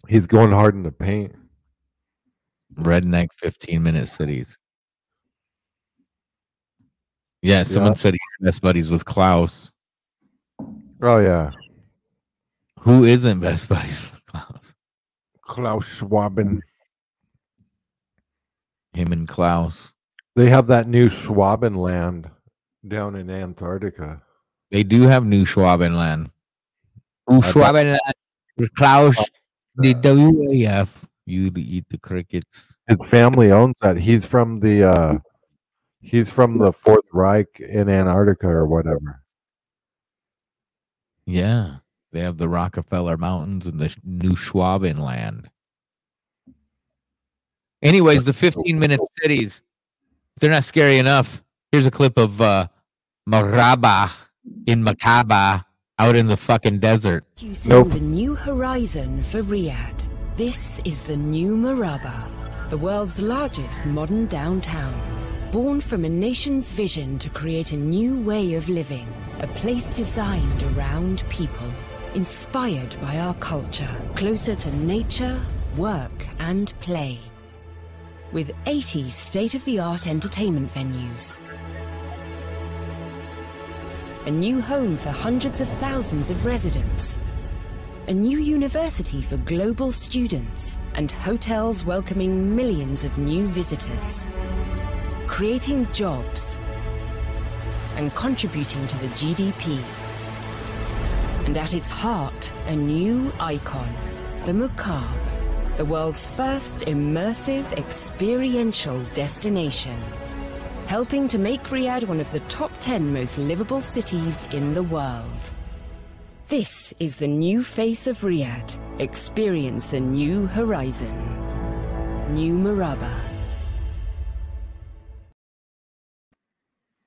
S2: He's going hard in the paint.
S1: Redneck 15 minute cities. Yeah, someone
S2: Yeah.
S1: said he's best buddies with Klaus.
S2: Oh yeah,
S1: Who isn't best buddies with Klaus?
S2: Klaus Schwaben.
S1: Him and Klaus.
S2: They have that new Schwabenland down in Antarctica.
S1: They do have new Schwabenland.
S2: Bet-
S1: Schwabenland. Klaus, the WEF. You to eat the crickets.
S2: His family owns that. He's from the uh he's from the Fourth Reich in Antarctica or whatever.
S1: Yeah. They have the Rockefeller Mountains and the sh- new Schwabenland. Anyways, the 15 minute cities. If they're not scary enough. Here's a clip of uh Murabba in Mukaab out in the fucking desert.
S19: Introducing the new horizon for Riyadh. This is the new Murabba, the world's largest modern downtown. Born from a nation's vision to create a new way of living, a place designed around people, inspired by our culture, closer to nature, work, and play. With 80 state of the art entertainment venues, a new home for hundreds of thousands of residents, a new university for global students, and hotels welcoming millions of new visitors, creating jobs and contributing to the GDP. And at its heart, a new icon, the Mukaab, the world's first immersive experiential destination helping to make Riyadh one of the top 10 most livable cities in the world. This is the new face of Riyadh. Experience a new horizon. New Murabba.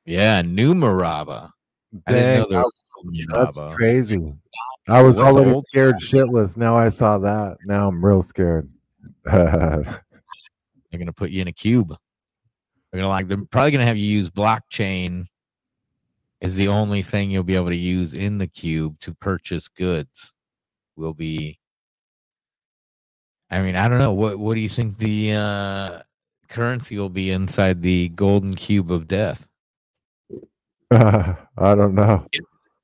S1: Yeah, new Murabba. I didn't
S2: Dang,
S1: know there
S2: I-
S1: was a
S2: that's crazy. *laughs* I was
S1: That's
S2: already scared shitless. Now I saw that. Now I'm real scared. *laughs*
S1: They're gonna put you in a cube. They're gonna like they're probably gonna have you use blockchain is the only thing you'll be able to use in the cube to purchase goods. Will be I mean, I don't know. What what do you think the uh currency will be inside the golden cube of death? *laughs*
S2: I don't know.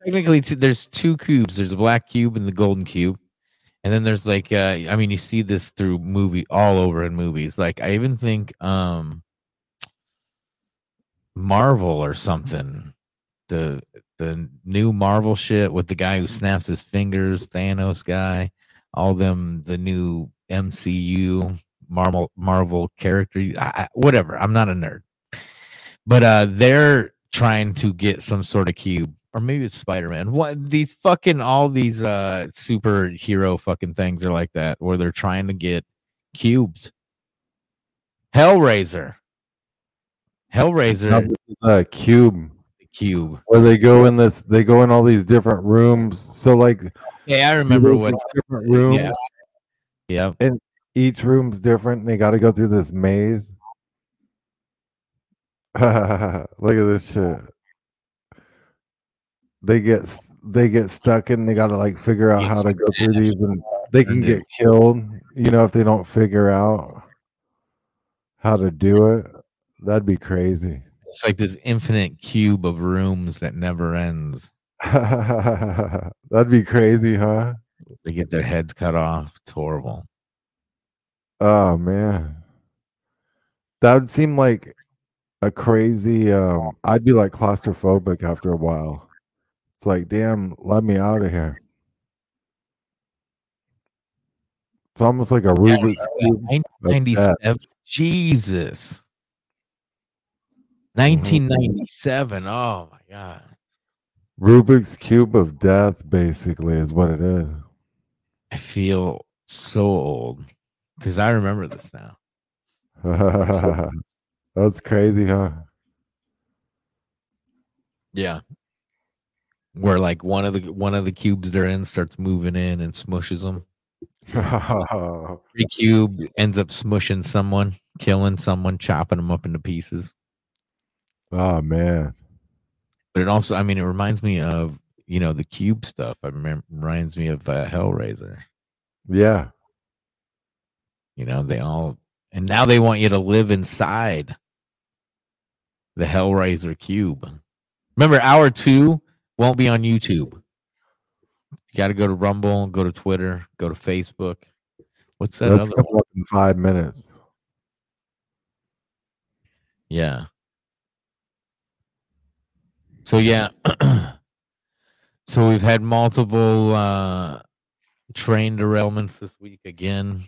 S1: Technically, there's two cubes. There's a black cube and the golden cube, and then there's like, uh, I mean, you see this through movie all over in movies. Like, I even think um Marvel or something, the the new Marvel shit with the guy who snaps his fingers, Thanos guy, all them, the new MCU Marvel Marvel character, I, whatever. I'm not a nerd, but uh, they're trying to get some sort of cube or maybe it's Spider-Man. What these fucking all these uh superhero fucking things are like that where they're trying to get cubes. Hellraiser. Hellraiser
S2: is a cube
S1: cube.
S2: where they go in this. They go in all these different rooms. So like,
S1: Yeah, I remember what
S2: different rooms.
S1: Yeah. Yep.
S2: And each room's different. And they got to go through this maze. *laughs* Look at this shit. They get they get stuck and they got to like figure out how to go through these, and they can get killed. You know, if they don't figure out how to do it, that'd be crazy.
S1: It's like this infinite cube of rooms that never ends. *laughs*
S2: that'd be crazy, huh?
S1: They get their heads cut off. It's horrible.
S2: Oh man, that would seem like a crazy. Um, I'd be like claustrophobic after a while. It's like, damn, let me out of here. It's almost like a Rubik's cube. of death.
S1: 1997. Jesus. Mm-hmm. 1997. Oh my god.
S2: Rubik's cube of death, basically, is what it is.
S1: I feel so old because I remember this now. *laughs*
S2: That's crazy, huh?
S1: Yeah. Where like one of the one of the cubes they're in starts moving in and smushes them. *laughs* The cube ends up smushing someone, killing someone, chopping them up into pieces.
S2: Oh man.
S1: But it also, I mean, it reminds me of you know the cube stuff. I remember reminds me of uh, Hellraiser.
S2: Yeah.
S1: You know, they all and now they want you to live inside the Hellraiser cube. Remember, hour two won't be on YouTube. You got to go to Rumble, go to Twitter, go to Facebook. What's that
S2: That's
S1: other one?
S2: in five minutes.
S1: Yeah. So yeah. *clears throat* so we've had multiple uh train derailments this week again.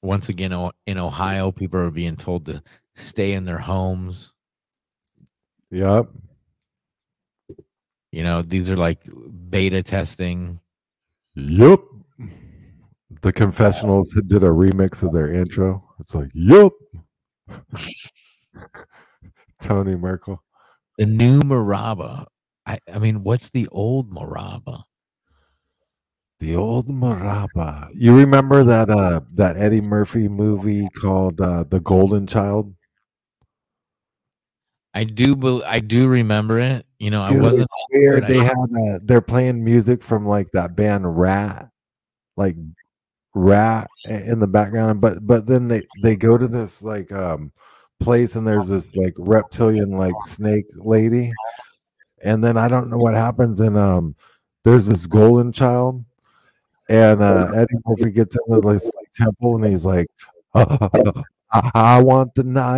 S1: Once again in Ohio, people are being told to stay in their homes.
S2: Yep.
S1: You know, these are like beta testing.
S2: Yep. The confessionals did a remix of their intro. It's like, yep. *laughs* Tony Merkel.
S1: The new Murabba. I, I mean, what's the old Murabba?
S2: The old Murabba. You remember that uh that Eddie Murphy movie called uh The Golden Child?
S1: I do bel I do remember it. You know, I wasn't
S2: weird.
S1: I-
S2: They had uh, they're playing music from like that band Ratt, like Ratt in the background. But but then they they go to this like um place and there's this like reptilian like snake lady, and then I don't know what happens and um there's this golden child, and uh Eddie Murphy gets into this like temple and he's like. *laughs* I, I want the knife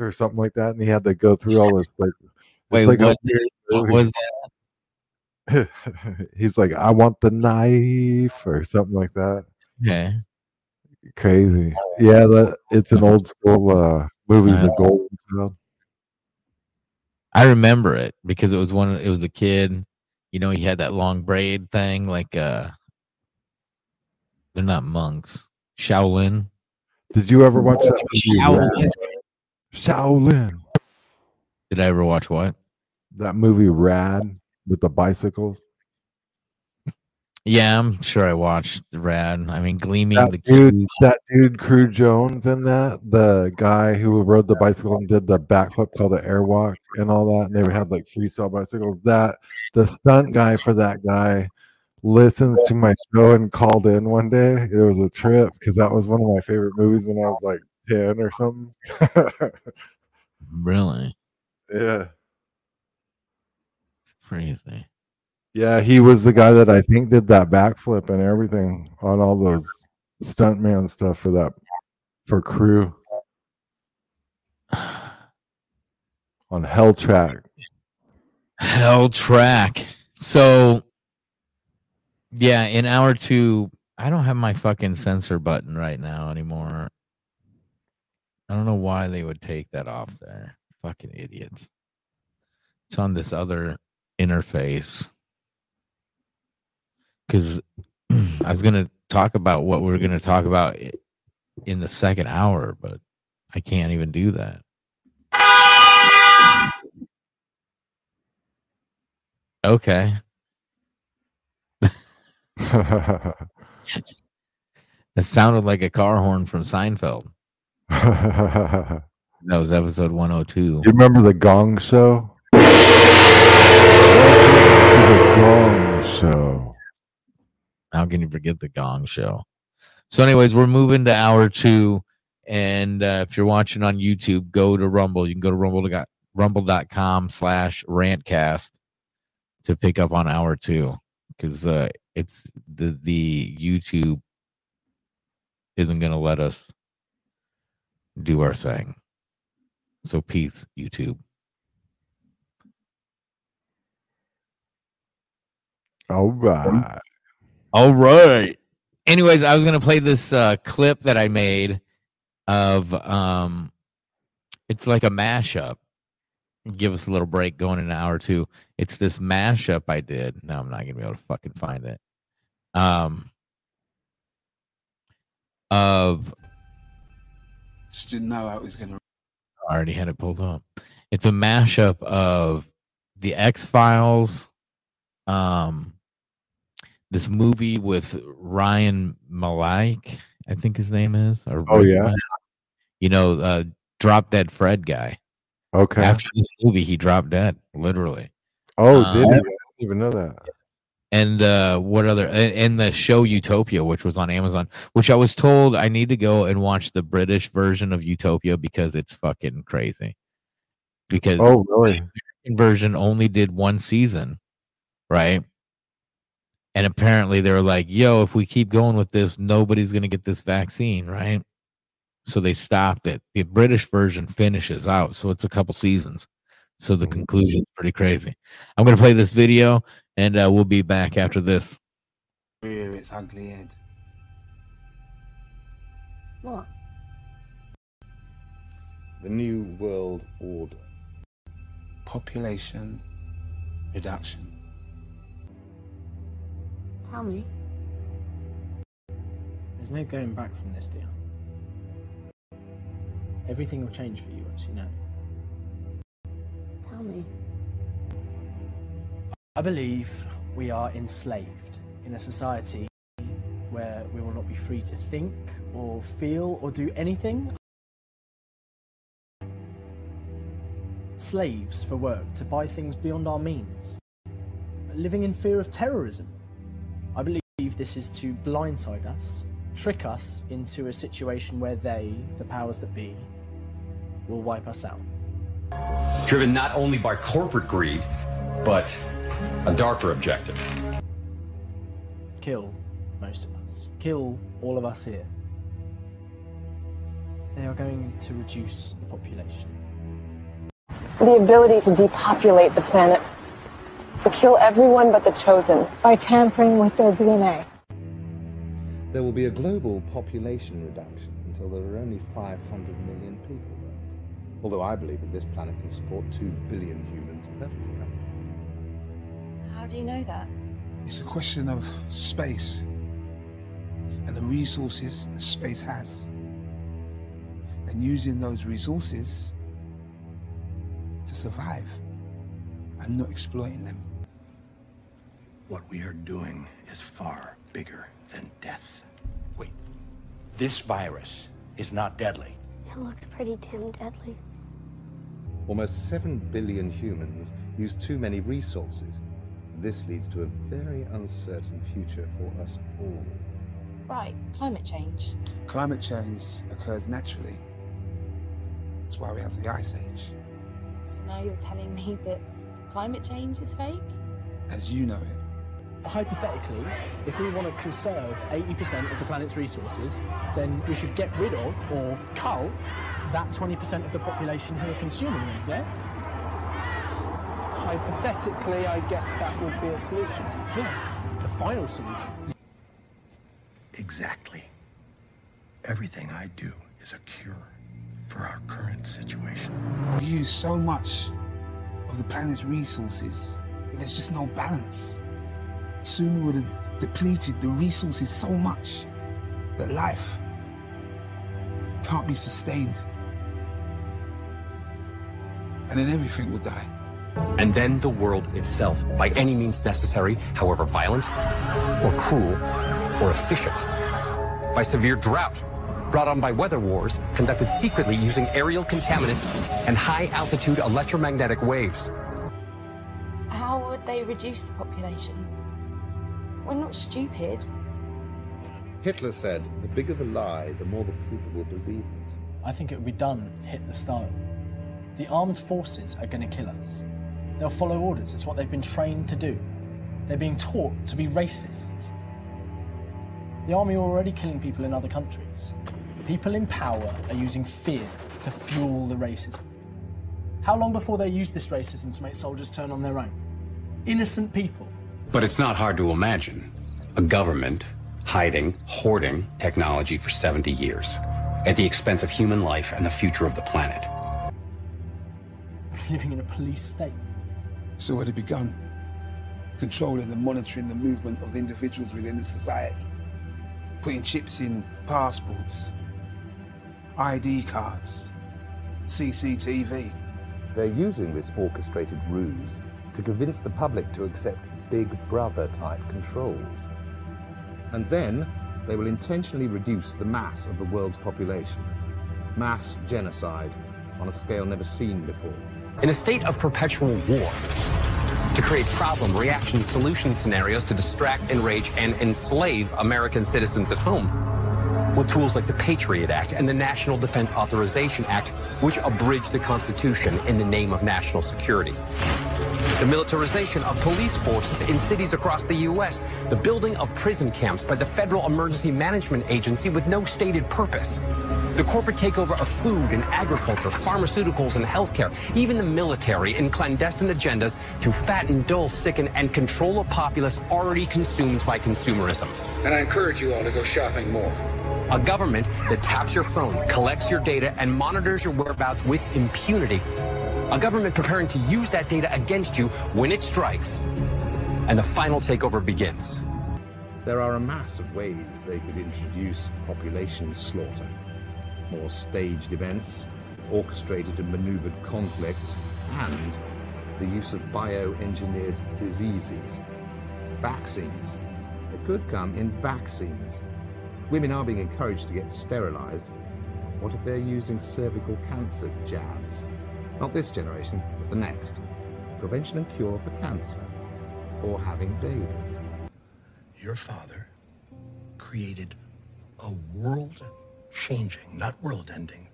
S2: or something like that, and he had to go through all this like
S1: Wait,
S2: like
S1: what- what was *laughs*
S2: He's like, I want the knife or something like that.
S1: Okay.
S2: Crazy. Yeah, that it's an old school uh movie, The. Golden Child.
S1: I remember it because it was one. It was a kid. You know, he had that long braid thing. Like, uh, they're not monks. Shaolin.
S2: Did you ever watch that movie?
S1: Shaolin.
S2: Rad? Shaolin.
S1: Did I ever watch what?
S2: That movie Rad with the bicycles.
S1: Yeah, I'm sure I watched Rad. I mean, Gleaming
S2: That
S1: the
S2: dude,
S1: Cube.
S2: that dude, Cru Jones, in that the guy who rode the bicycle and did the backflip called the airwalk and all that, and they had like freestyle bicycles. That the stunt guy for that guy listens to my show and called in one day. It was a trip because that was one of my favorite movies when I was like ten or something.
S1: Really?
S2: yeah,
S1: It's crazy.
S2: yeah, he was the guy that I think did that backflip and everything on all those stuntman stuff for that for Cru *sighs* on Hell Track.
S1: Hell track. So, yeah, in hour two, I don't have my fucking censor button right now anymore. I don't know why they would take that off there. Fucking idiots. It's on this other interface. Because *clears throat* I was going to talk about what we are going to talk about in the second hour, but I can't even do that. Okay. *laughs* It sounded like a car horn from Seinfeld. *laughs* That was episode 102.
S2: You remember the Gong Show? To the Gong Show.
S1: How can you forget the Gong Show? So, anyways, we're moving to hour two. And uh, if you're watching on YouTube, go to Rumble. You can go to rumble rumble.com slash rantcast to pick up on hour two because uh, it's the, the YouTube isn't going to let us do our thing. So, peace, YouTube.
S2: All right.
S1: All right. Anyways, I was gonna play this uh, clip that I made of um, it's like a mashup. Give us a little break going in an hour or two. It's this mashup I did. No, I'm not gonna be able to fucking find it. Um, of
S20: Just didn't know how it was going to.
S1: I already had it pulled up. It's a mashup of the X Files, um, this movie with Ryan Malek, I think his name is. Or
S2: Oh, yeah?
S1: Rick- you know, uh, Drop Dead Fred guy.
S2: Okay.
S1: After this movie, he dropped dead, literally.
S2: oh,
S1: Um,
S2: did he? I didn't even know that.
S1: and uh what other and, and the show utopia which was on amazon which i was told i need to go and watch the british version of utopia because it's fucking crazy because
S2: Oh, really?
S1: the version only did one season right And apparently they were like, yo, if we keep going with this, nobody's going to get this vaccine, right? So they stopped it. The British version finishes out. So it's a couple seasons. So the conclusion's pretty crazy. I'm going to play this video and uh, we'll be back after this.
S20: Rear its ugly head.
S11: What?
S21: The New World Order.
S20: Population reduction.
S11: Tell me.
S22: There's no going back from this, dear. Everything will change for you once you know.
S11: Tell me.
S22: I believe we are enslaved in a society where we will not be free to think or feel or do anything. Slaves for work to buy things beyond our means. Living in fear of terrorism. I believe this is to blindside us, trick us into a situation where they, the powers that be, will wipe us out.
S23: Driven not only by corporate greed, but a darker objective.
S22: Kill most of us. Kill all of us here. They are going to reduce the population.
S24: The ability to depopulate the planet. To kill everyone but the chosen. By tampering with their DNA.
S21: There will be a global population reduction until there are only 500 million people there. Although I believe that this planet can support 2 billion humans perfectly comfortably.
S24: How do you know that?
S20: It's a question of space and the resources that space has. And using those resources to survive and not exploiting them.
S25: What we are doing is far bigger than death.
S26: Wait, this virus is not deadly.
S27: It looks pretty damn deadly.
S21: Almost 7 billion humans use too many resources. This leads to a very uncertain future for us all.
S24: Right, climate change.
S20: Climate change occurs naturally. That's why we have the Ice Age.
S24: So now you're telling me that climate change is fake?
S20: As you know it.
S22: Hypothetically, if we want to conserve 80% of the planet's resources, then we should get rid of or cull that 20% of the population who are consuming them, yeah?
S28: Hypothetically, I guess that would be a solution.
S22: Yeah, the final solution.
S25: Exactly. Everything I do is a cure for our current situation.
S20: We use so much of the planet's resources that there's just no balance. Soon we would have depleted the resources so much that life can't be sustained. And then everything will die.
S23: And then the world itself, by any means necessary, however violent, or cruel, or efficient. By severe drought, brought on by weather wars, conducted secretly using aerial contaminants and high-altitude electromagnetic waves.
S24: How would they reduce the population? We're not stupid.
S21: Hitler said, the bigger the lie, the more the people will believe it.
S22: I think it would be done hit the style. The armed forces are going to kill us. They'll follow orders. It's what they've been trained to do. They're being taught to be racists. The army are already killing people in other countries. People in power are using fear to fuel the racism. How long before they use this racism to make soldiers turn on their own? Innocent people.
S23: But it's not hard to imagine a government hiding, hoarding technology for 70 years at the expense of human life and the future of the planet.
S22: Living in a police state.
S20: So it had begun, controlling and monitoring the movement of individuals within the society, putting chips in passports, ID cards, CCTV.
S21: They're using this orchestrated ruse to convince the public to accept Big Brother type controls. And then they will intentionally reduce the mass of the world's population. Mass genocide on a scale never seen before.
S23: In a state of perpetual war, to create problem, reaction, solution scenarios to distract, enrage, and enslave American citizens at home. With tools like the Patriot Act and the National Defense Authorization Act, which abridge the Constitution in the name of national security. The militarization of police forces in cities across the U.S., the building of prison camps by the Federal Emergency Management Agency with no stated purpose, the corporate takeover of food and agriculture, pharmaceuticals and healthcare, even the military in clandestine agendas to fatten, dull, sicken, and control a populace already consumed by consumerism.
S29: And I encourage you all to go shopping more.
S23: A government that taps your phone, collects your data, and monitors your whereabouts with impunity. A government preparing to use that data against you when it strikes. And the final takeover begins.
S21: There are a mass of ways they could introduce population slaughter. More staged events, orchestrated and maneuvered conflicts, and the use of bioengineered diseases. Vaccines. It could come in vaccines. Women are being encouraged to get sterilized. What if they're using cervical cancer jabs? Not this generation, but the next. Prevention and cure for cancer. Or having babies.
S25: Your father created a world changing, not world ending,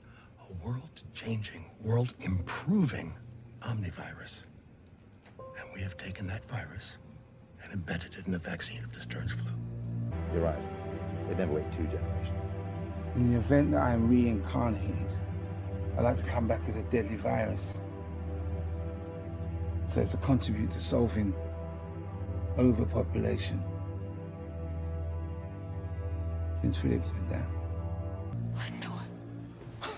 S25: a world changing, world improving omnivirus. And we have taken that virus and embedded it in the vaccine of the Stearns flu.
S21: You're right. They'd never wait two generations.
S28: In the event that I am reincarnated, I'd like to come back as a deadly virus. So as to contribute to solving overpopulation. Prince Philip said that.
S30: I knew it.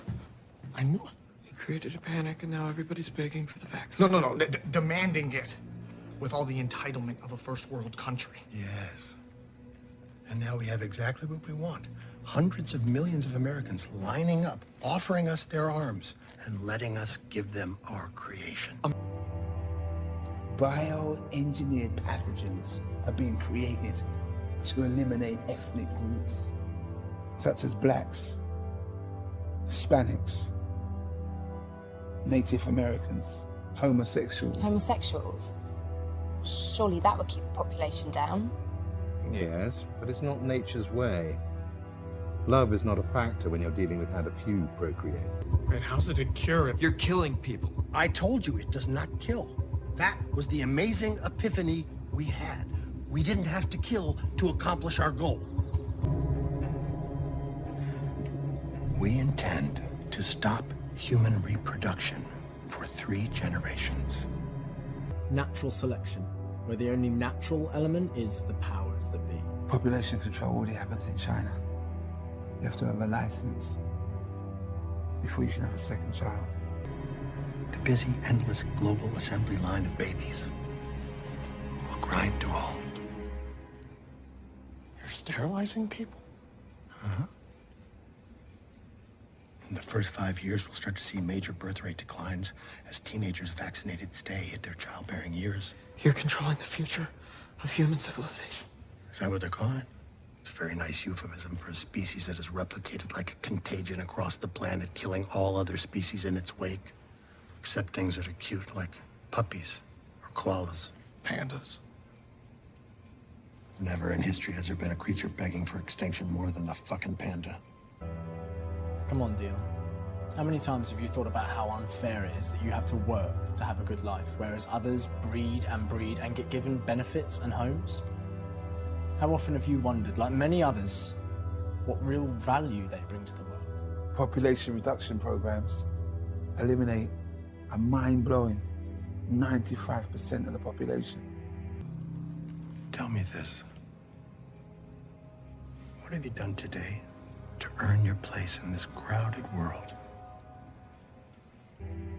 S30: I knew it. He created a panic, and now everybody's begging for the vaccine.
S31: No, no, no. D- demanding it with all the entitlement of a first world country.
S25: Yes. And now we have exactly what we want. Hundreds of millions of Americans lining up, offering us their arms, and letting us give them our creation.
S28: Um, Bioengineered pathogens are being created to eliminate ethnic groups, such as blacks, Hispanics, Native Americans, homosexuals.
S32: Homosexuals? Surely that would keep the population down.
S21: Yes, but it's not nature's way. Love is not a factor when you're dealing with how the few procreate.
S31: And how's it a cure?
S30: You're killing people.
S25: I told you it does not kill. That was the amazing epiphany we had. We didn't have to kill to accomplish our goal. We intend to stop human reproduction for three generations.
S22: Natural selection, where the only natural element is the powers that be.
S28: Population control already happens in China. You have to have a license before you can have a second child.
S25: The busy, endless global assembly line of babies will grind to a halt.
S31: You're sterilizing people?
S25: Uh-huh. In the first five years, we'll start to see major birth rate declines as teenagers vaccinated today hit their childbearing years.
S30: You're controlling the future of human civilization.
S25: Is that what they're calling it? It's a very nice euphemism for a species that has replicated like a contagion across the planet, killing all other species in its wake. Except things that are cute, like puppies or koalas.
S31: Pandas.
S25: Never in history has there been a creature begging for extinction more than the fucking panda.
S22: Come on, Dion. How many times have you thought about how unfair it is that you have to work to have a good life, whereas others breed and breed and get given benefits and homes? How often have you wondered, like many others, what real value they bring to the world?
S28: Population reduction programs eliminate a mind blowing 95% of the population.
S25: Tell me this. What have you done today to earn your place in this crowded world?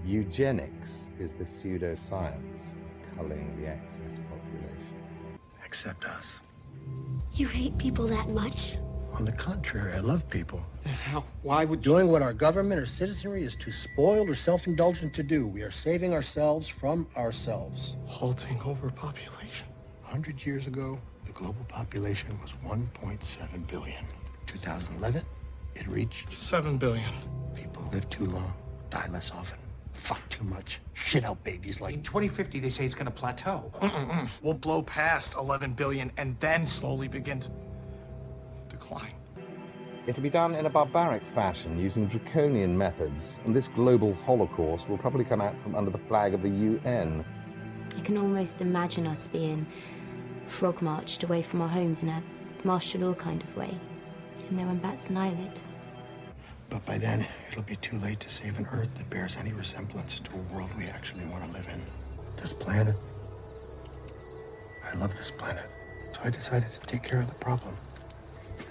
S21: Eugenics is the pseudoscience of culling the excess population.
S25: Except us.
S27: You hate people that much?
S25: On the contrary, I love people.
S30: Then how? Why would
S25: Doing what our government or citizenry is too spoiled or self-indulgent to do. We are saving ourselves from ourselves.
S30: halting overpopulation?
S25: A hundred years ago, the global population was 1.7 billion. 2011, it reached
S31: 7 billion.
S25: People live too long, die less often, fuck too much, shit out babies like
S31: In 2050, they say it's going to plateau. Mm-mm-mm. We'll blow past 11 billion and then slowly begin to decline.
S21: It'll be done in a barbaric fashion using draconian methods, and this global holocaust will probably come out from under the flag of the UN.
S27: I can almost imagine us being frog marched away from our homes in a martial law kind of way. And no one bats an eyelid.
S25: But by then, it'll be too late to save an Earth that bears any resemblance to a world we actually want to live in. This planet. I love this planet. So I decided to take care of the problem.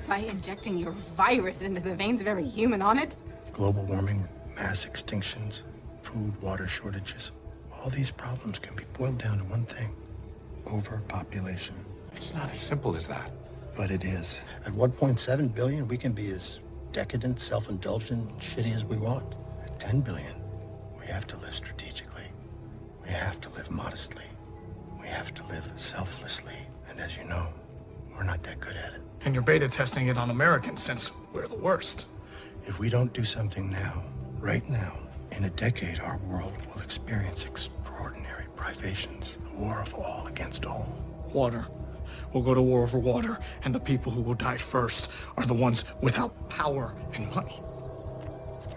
S33: By injecting your virus into the veins of every human on it?
S25: Global warming, mass extinctions, food, water shortages. All these problems can be boiled down to one thing overpopulation.
S31: It's not as simple as that.
S25: But it is. At 1.7 billion, we can be as decadent, self indulgent, and shitty as we want. At 10 billion, we have to live strategically. We have to live modestly. We have to live selflessly. And as you know, we're not that good at it.
S31: And you're beta testing it on Americans since we're the worst.
S25: If we don't do something now, right now, in a decade, our world will experience extraordinary privations. A war of all against all.
S31: Water. We'll go to war over water, and the people who will die first are the ones without power and money.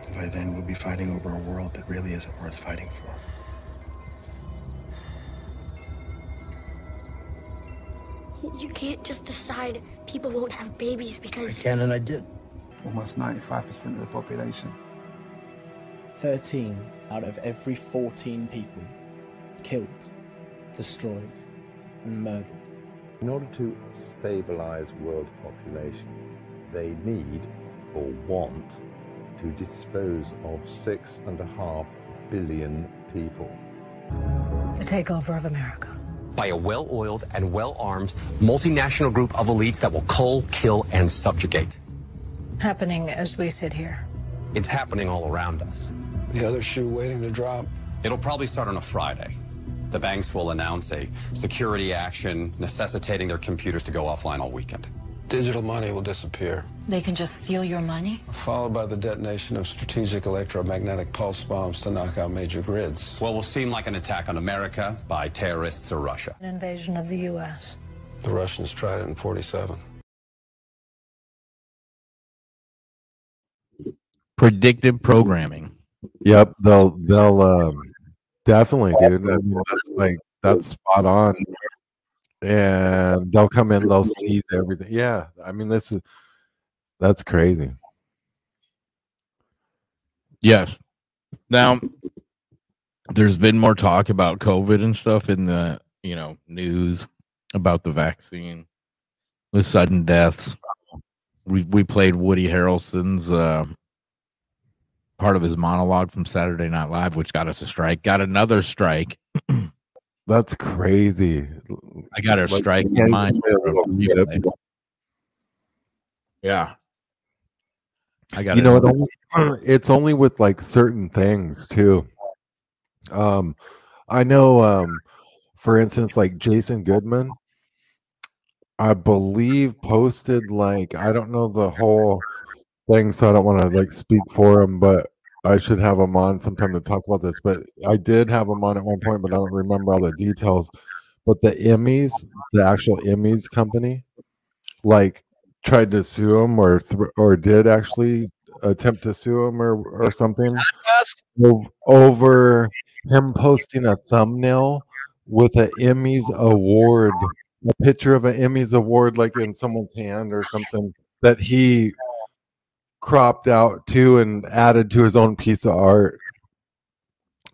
S25: And by then, we'll be fighting over a world that really isn't worth fighting for.
S27: You can't just decide people won't have babies
S25: I
S27: because.
S25: can and I did.
S28: Almost 95% of the population.
S22: 13 out of every 14 people killed, destroyed, and murdered.
S21: In order to stabilize world population, they need or want to dispose of six and a half billion people.
S34: The takeover of America.
S23: by a well oiled and well armed multinational group of elites that will cull, kill, and subjugate.
S34: Happening as we sit here.
S23: It's happening all around us.
S25: The other shoe waiting to drop.
S23: It'll probably start on a Friday. The banks will announce a security action necessitating their computers to go offline all weekend.
S25: Digital money will disappear,
S34: They can just steal your money?
S25: followed by the detonation of strategic electromagnetic pulse bombs to knock out major grids.
S23: What will seem like an attack on America by terrorists or Russia.
S34: An invasion of the U.S.
S25: The Russians tried it in 47.
S1: Predictive programming.
S2: Yep, they'll they'll um, definitely, dude. I mean, that's like that's spot on. And they'll come in, they'll seize everything. Yeah, I mean, this is that's crazy.
S1: Yes. Now, there's been more talk about COVID and stuff in the you know news about the vaccine, the sudden deaths. We we played Woody Harrelson's uh, part of his monologue from Saturday Night Live, which got us a strike. Got another strike. *clears throat*
S2: That's crazy.
S1: I got a
S2: Like,
S1: strike in mine.
S2: you can get it.
S1: Yeah. I got
S2: you know, it only, *clears throat* it's only with like certain things too. Um, I know, um, for instance, like Jason Goodman, I believe posted like I don't know the whole thing, so I don't want to like speak for him, but I should have him on sometime to talk about this. But I did have him on at one point, but I don't remember all the details. But the Emmys, the actual Emmys company, like tried to sue him or th- or did actually attempt to sue him or or something over him posting a thumbnail with an Emmys award, a picture of an Emmys award like in someone's hand or something that he cropped out too and added to his own piece of art.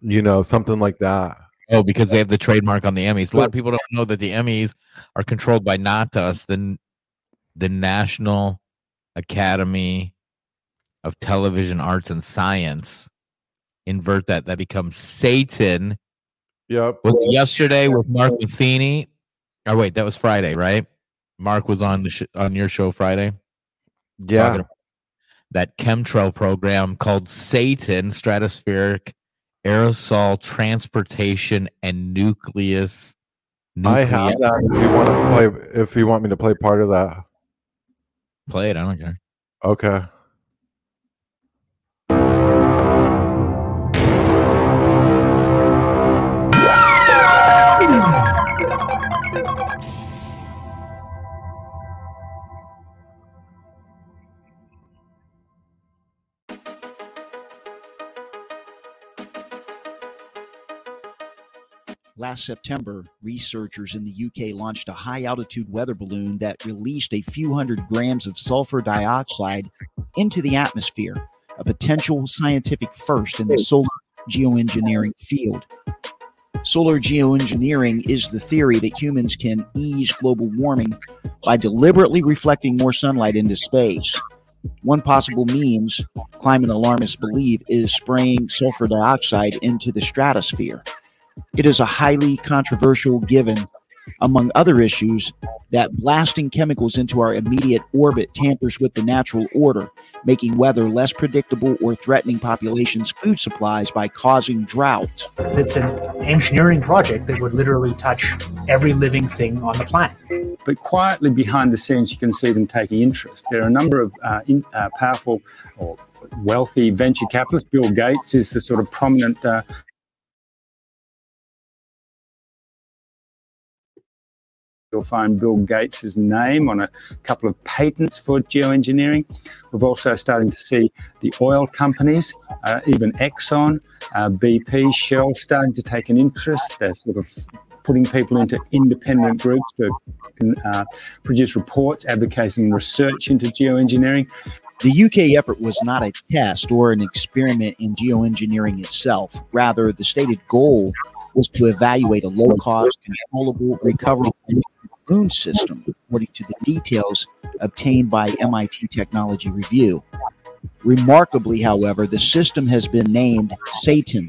S2: You know, something like that.
S1: Oh, because they have the trademark on the Emmys. A lot of people don't know that the Emmys are controlled by not us, the the National Academy of Television Arts and Science. Invert that. That becomes Satan.
S2: Yep.
S1: Was it yesterday with Mark Matheny? Oh wait, that was Friday, right? Mark was on the sh- on your show Friday.
S2: Yeah.
S1: That chemtrail program called Satan Stratospheric Aerosol Transportation and Nucleus.
S2: I have that. If you want to play, if you want me to play part of that,
S1: Play it. I don't care.
S2: okay.
S35: Last September, researchers in the UK launched a high altitude weather balloon that released a few hundred grams of sulfur dioxide into the atmosphere, a potential scientific first in the solar geoengineering field. Solar geoengineering is the theory that humans can ease global warming by deliberately reflecting more sunlight into space. One possible means, climate alarmists believe, is spraying sulfur dioxide into the stratosphere. It is a highly controversial given, among other issues, that blasting chemicals into our immediate orbit tampers with the natural order, making weather less predictable or threatening populations' food supplies by causing drought.
S36: It's an engineering project that would literally touch every living thing on the planet.
S37: But quietly behind the scenes, you can see them taking interest. There are a number of uh, in, uh, powerful or wealthy venture capitalists. Bill Gates is the sort of prominent uh, You'll find Bill Gates' name on a couple of patents for geoengineering. We're also starting to see the oil companies, uh, even Exxon, uh, BP, Shell, starting to take an interest. They're sort of putting people into independent groups to uh, produce reports advocating research into geoengineering.
S35: The UK effort was not a test or an experiment in geoengineering itself. Rather, the stated goal was to evaluate a low cost, controllable, recoverable system, according to the details obtained by MIT Technology Review. Remarkably, however, the system has been named SATAN.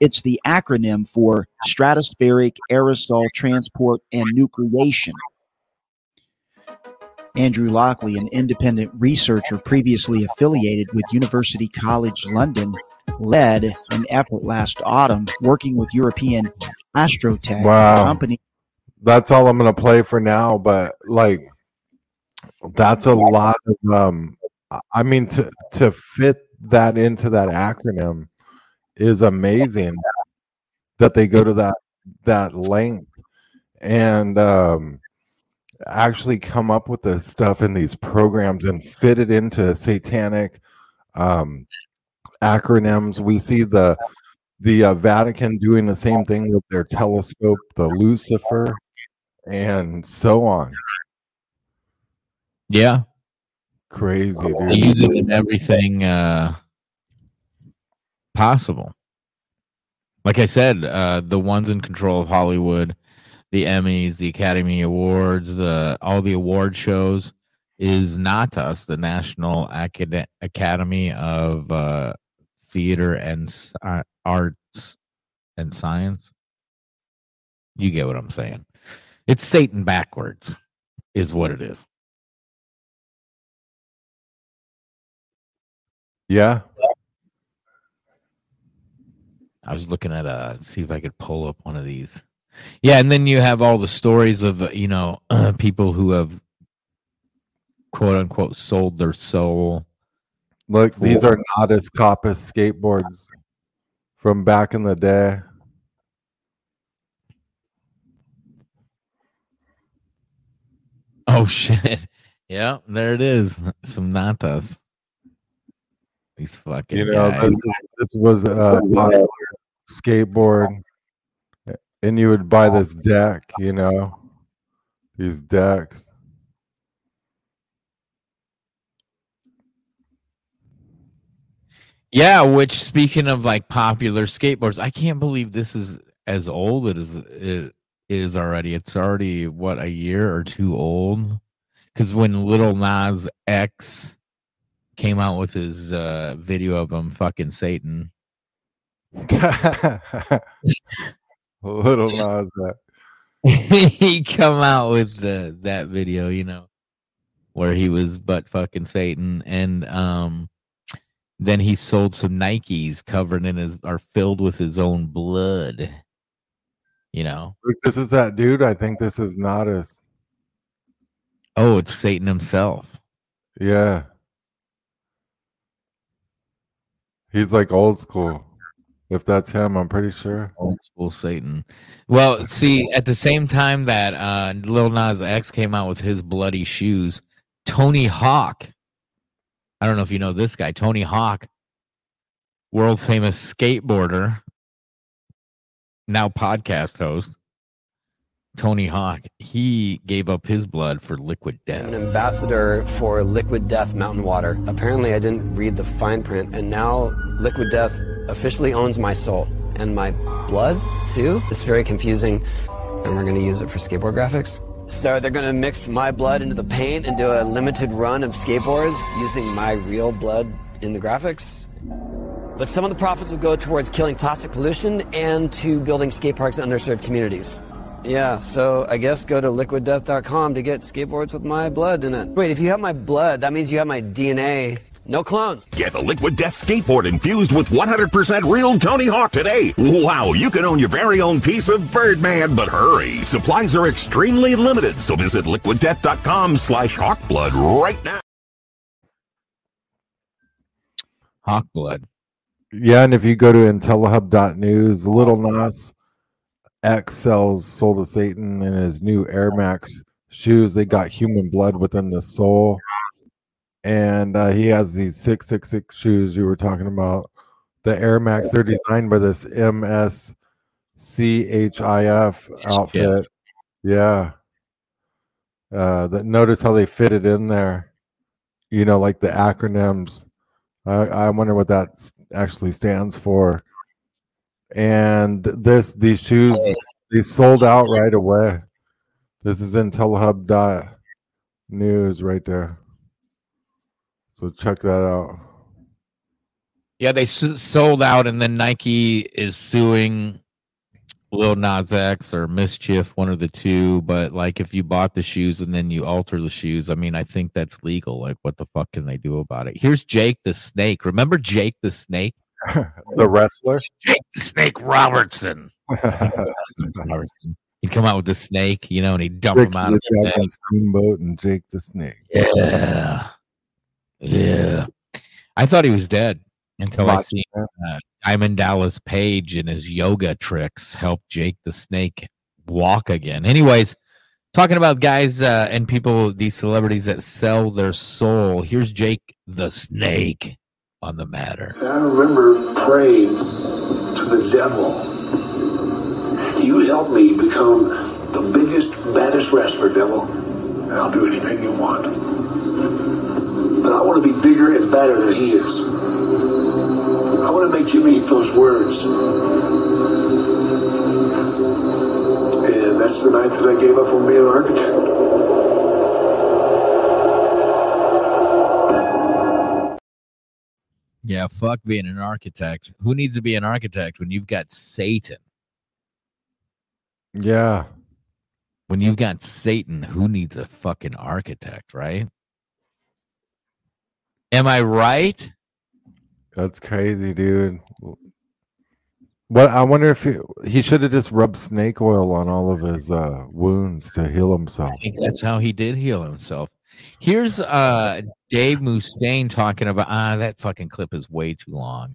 S35: It's the acronym for Stratospheric Aerosol Transport and Nucleation. Andrew Lockley, an independent researcher previously affiliated with University College London, led an effort last autumn working with European Astrotech,
S2: Wow.
S35: company
S2: That's all I'm gonna play for now, but like that's a lot of um I- mean to to fit that into that acronym is amazing that they go to that that length and um actually come up with this stuff in these programs and fit it into satanic um acronyms. We see the the uh, vatican doing the same thing with their telescope the lucifer and so on
S1: Yeah.
S2: crazy
S1: They use it in everything uh, possible. Like I said, uh, the ones in control of Hollywood, the Emmys, the Academy Awards, the all the award shows is NATAS, the National Acad- Academy of uh, Theater and Arts and Science. You get what I'm saying. It's Satan backwards, is what it is.
S2: yeah
S1: I was looking at uh see if I could pull up one of these. Yeah, and then you have all the stories of uh, you know uh, *clears throat* people who have quote unquote sold their soul.
S2: look these are Natas Kaupas skateboards from back in the day
S1: Oh *laughs* shit! Yeah, there it is. Some natas. These fucking
S2: you know
S1: guys.
S2: this, this was uh, a popular skateboard and you would buy this deck you know these decks
S1: Yeah, which speaking of like popular skateboards, I can't believe this is as old it is it is already. It's already what a year or two old. Because when Little Nas X came out with his uh, video of him fucking Satan, *laughs*
S2: little *laughs* Nas X.
S1: he come out with the, that video, you know, where he was butt fucking Satan, and um, then he sold some Nikes covered in his are filled with his own blood. You know,
S2: this is that dude i think this is not Natas.
S1: oh, it's Satan himself.
S2: yeah he's like old school if that's him i'm pretty sure
S1: Old school Satan. Well, see, at the same time that uh, Lil Nas X came out with his bloody shoes, Tony Hawk. I don't know if you know this guy, Tony Hawk, world famous skateboarder, now podcast host, Tony Hawk, he gave up his blood for liquid death.
S38: an ambassador for Liquid Death Mountain Water. Apparently, I didn't read the fine print, and now Liquid Death officially owns my soul and my blood too. It's very confusing, and we're going to use it for skateboard graphics. So they're going to mix my blood into the paint and do a limited run of skateboards using my real blood in the graphics. But some of the profits will go towards killing plastic pollution and to building skate parks in underserved communities. Yeah, so I guess go to liquiddeath.com to get skateboards with my blood in it. Wait, if you have my blood, that means you have my DNA. No clones.
S39: Get a Liquid Death skateboard infused with 100% real Tony Hawk today. Wow, you can own your very own piece of Birdman, but hurry. Supplies are extremely limited, so visit liquiddeath.com slash hawkblood right now.
S1: Hawk blood.
S2: Yeah, and if you go to IntelliHub.news, Little Nas X sells Soul to Satan in his new Air Max shoes. They got human blood within the sole. And uh, he has these 666 shoes you were talking about. The Air Max, they're designed by this MSCHF outfit. Yeah. Uh, that notice how they fit it in there. You know, like the acronyms. I, I wonder what that actually stands for. And this these shoes they sold out right away. This is IntelliHub dot news right there. So check that out.
S1: Yeah, they sold out, and then Nike is suing Lil Nas X or Mischief, one of the two. But like, if you bought the shoes and then you alter the shoes, I mean, I think that's legal. Like, what the fuck can they do about it? Here's Jake the Snake. Remember Jake the Snake? *laughs*
S2: the wrestler.
S1: Jake the Snake Robertson. *laughs* Robertson. He'd come out with the snake, you know, and he'd dump
S2: Ricky
S1: him out of the bed.
S2: Steamboat and Jake the Snake.
S1: Yeah. Yeah. I thought he was dead until I
S2: see
S1: uh, Diamond Dallas Page and his yoga tricks help Jake the Snake walk again. Anyways, talking about guys uh, and people, these celebrities that sell their soul. Here's Jake the Snake on the matter.
S40: I remember praying to the devil. You help me become the biggest, baddest wrestler, devil, and I'll do anything you want. But I want to be bigger and better than he is. I want to make you eat those words. And that's the night that I gave up on being an architect.
S1: Yeah, fuck being an architect. Who needs to be an architect when you've got Satan?
S2: Yeah.
S1: When you've got Satan, who needs a fucking architect, right? Am I right?
S2: That's crazy, dude. What I wonder if he, he should have just rubbed snake oil on all of his uh, wounds to heal himself.
S1: I think that's how he did heal himself. Here's uh Dave Mustaine talking about ah that fucking clip is way too long.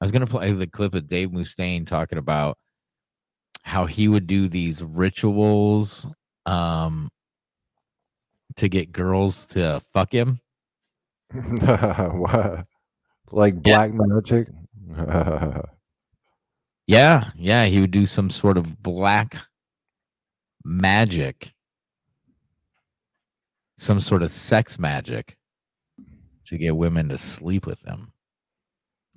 S1: I was gonna play the clip of Dave Mustaine talking about how he would do these rituals um to get girls to fuck him. *laughs*
S2: what? Like black magic? *laughs*
S1: Yeah, yeah, he would do some sort of black magic, some sort of sex magic to get women to sleep with him.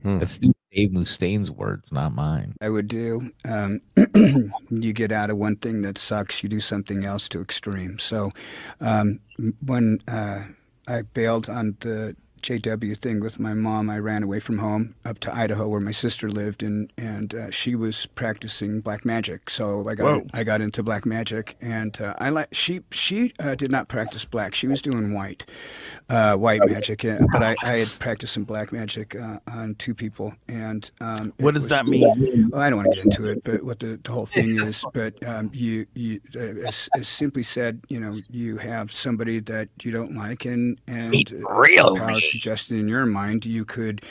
S1: That's Dave Mustaine's words, not mine.
S41: I would do. Um, *clears throat* you get out of one thing that sucks, you do something else to extreme. So um, when uh, I bailed on the JW thing with my mom, I ran away from home up to Idaho where my sister lived, and and uh, she was practicing black magic. So I got
S42: Whoa.
S41: I got into black magic, and uh, I like she she uh, did not practice black. She was doing white, uh, white magic. But I, I had practiced some black magic uh, on two people, and um,
S42: What does
S41: was-
S42: that mean?
S41: Well, I don't want to get into it, but what the, the whole thing is, *laughs* but um, you you uh, as, as simply said, you know, you have somebody that you don't like, and and uh,
S1: real
S41: power
S1: me.
S41: suggested in your mind, you could